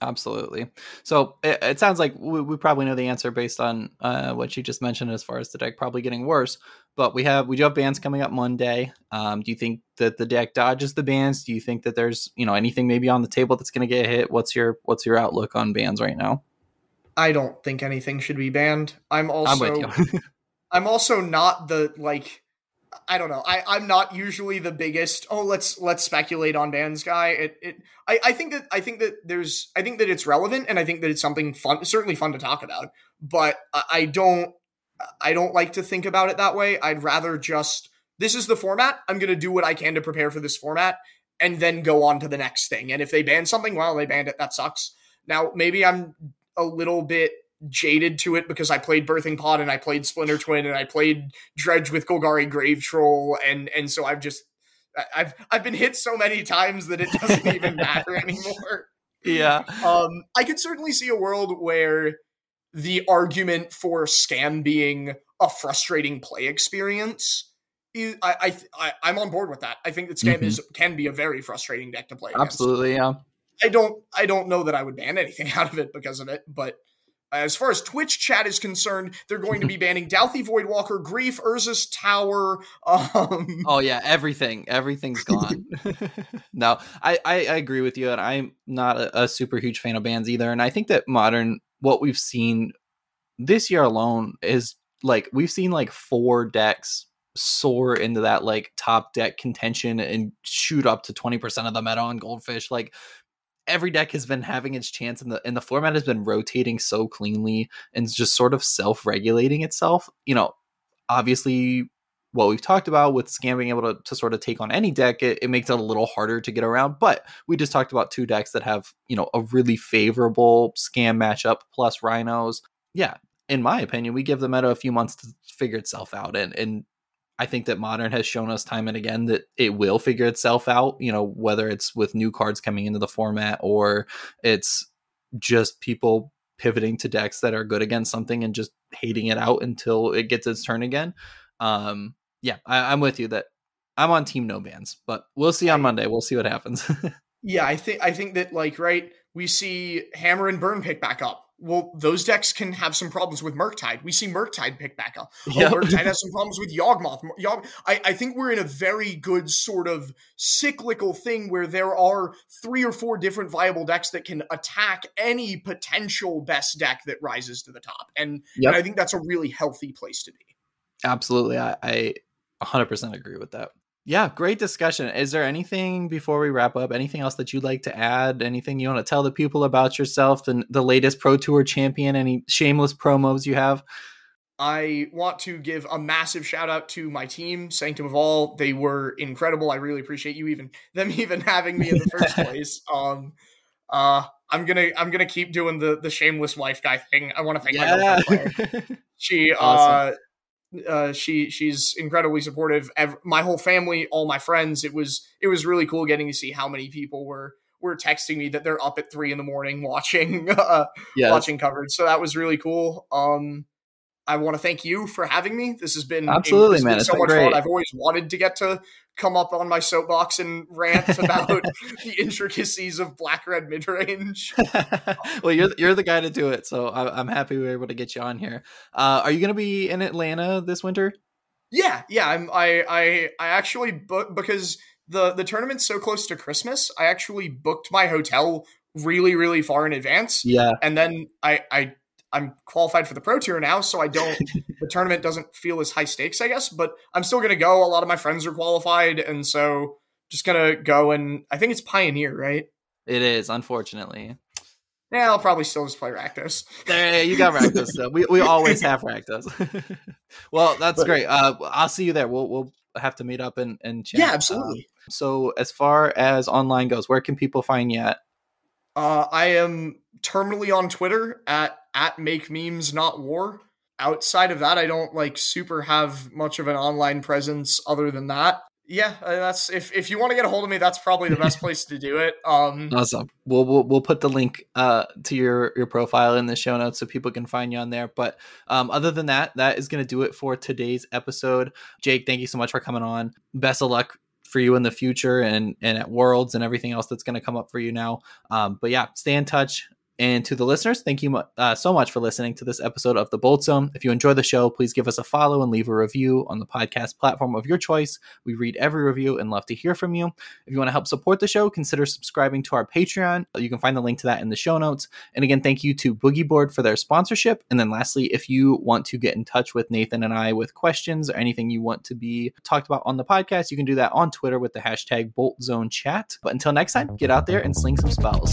absolutely. So it, it sounds like we, we, probably know the answer based on uh, what you just mentioned as far as the deck probably getting worse. But we have we do have bans coming up Monday. Um, do you think that the deck dodges the bans? Do you think that there's you know anything maybe on the table that's going to get hit? What's your what's your outlook on bans right now?
I don't think anything should be banned. I'm also
I'm,
I'm also not the like I don't know. I, I'm not usually the biggest. Oh, let's let's speculate on bands guy. It, it I, I think that I think that there's I think that it's relevant and I think that it's something fun, certainly fun to talk about. But I, I don't I don't like to think about it that way. I'd rather just this is the format. I'm gonna do what I can to prepare for this format and then go on to the next thing. And if they ban something, well, they banned it. That sucks. Now maybe I'm a little bit jaded to it because I played Birthing Pod and I played Splinter Twin and I played Dredge with Golgari Grave Troll and and so I've just I've I've been hit so many times that it doesn't even matter anymore.
Yeah.
Um I could certainly see a world where the argument for scam being a frustrating play experience I, I, I I'm on board with that. I think that scam mm-hmm. is can be a very frustrating deck to play.
Absolutely,
against. yeah. I don't I don't know that I would ban anything out of it because of it, but As far as Twitch chat is concerned, they're going to be banning Dauthi Voidwalker, Grief, Urza's Tower. Um,
oh yeah, everything, everything's gone. no, I, I, I agree with you, and I'm not a, a super huge fan of bans either. And I think that modern, what we've seen this year alone is like we've seen like four decks soar into that like top deck contention and shoot up to 20% of the meta on goldfish like every deck has been having its chance and the and the format has been rotating so cleanly and just sort of self-regulating itself you know obviously what we've talked about with scam being able to, to sort of take on any deck it, it makes it a little harder to get around but we just talked about two decks that have you know a really favorable scam matchup plus rhinos. Yeah in my opinion we give the meta a few months to figure itself out and and I think that modern has shown us time and again that it will figure itself out, you know, whether it's with new cards coming into the format or it's just people pivoting to decks that are good against something and just hating it out until it gets its turn again. Um, yeah, I, am with you that I'm on team no bans, but we'll see on Monday. We'll see what happens.
yeah, I think I think that like right, we see Hammer and Burn pick back up well, those decks can have some problems with Murktide. We see Murktide pick back up. Oh, yep. Murktide has some problems with Yawgmoth. Yawg- I, I think we're in a very good sort of cyclical thing where there are three or four different viable decks that can attack any potential best deck that rises to the top. And, yep. and I think that's a really healthy place to be.
Absolutely. I, I 100% agree with that. Yeah, great discussion. Is there anything before we wrap up? Anything else that you'd like to add? Anything you want to tell the people about yourself and the latest Pro Tour champion? Any shameless promos you have?
I want to give a massive shout out to my team, Sanctum of All. They were incredible. I really appreciate you even them even having me in the first place. Um, uh, I'm gonna I'm gonna keep doing the the shameless wife guy thing. I want to thank yeah. my girlfriend. She awesome. uh uh, she she's incredibly supportive. My whole family, all my friends. It was it was really cool getting to see how many people were were texting me that they're up at three in the morning watching uh, yes. watching coverage. So that was really cool. Um, I want to thank you for having me. This has been
absolutely man. Been so much great. fun.
I've always wanted to get to come up on my soapbox and rant about the intricacies of black red mid range.
well, you're you're the guy to do it, so I'm happy we were able to get you on here. Uh, are you going to be in Atlanta this winter?
Yeah, yeah. I'm. I I I actually booked because the the tournament's so close to Christmas. I actually booked my hotel really really far in advance.
Yeah,
and then I I I'm qualified for the pro tour now, so I don't the tournament doesn't feel as high stakes, I guess, but I'm still gonna go. A lot of my friends are qualified, and so just gonna go and I think it's Pioneer, right?
It is, unfortunately.
Yeah, I'll probably still just play Rakdos.
Hey, you got Rakdos though. We we always have Rakdos. well, that's but, great. Uh, I'll see you there. We'll we'll have to meet up and and chat.
Yeah, absolutely.
Um, so as far as online goes, where can people find you at?
Uh, I am terminally on Twitter at at make memes not war. Outside of that, I don't like super have much of an online presence other than that. Yeah, uh, that's if if you want to get a hold of me, that's probably the best place to do it. Um,
awesome. We'll, we'll we'll put the link uh to your your profile in the show notes so people can find you on there. But um, other than that, that is going to do it for today's episode. Jake, thank you so much for coming on. Best of luck for you in the future and and at Worlds and everything else that's going to come up for you now. Um, but yeah, stay in touch. And to the listeners, thank you uh, so much for listening to this episode of The Bolt Zone. If you enjoy the show, please give us a follow and leave a review on the podcast platform of your choice. We read every review and love to hear from you. If you want to help support the show, consider subscribing to our Patreon. You can find the link to that in the show notes. And again, thank you to Boogie Board for their sponsorship. And then lastly, if you want to get in touch with Nathan and I with questions or anything you want to be talked about on the podcast, you can do that on Twitter with the hashtag Bolt Zone Chat. But until next time, get out there and sling some spells.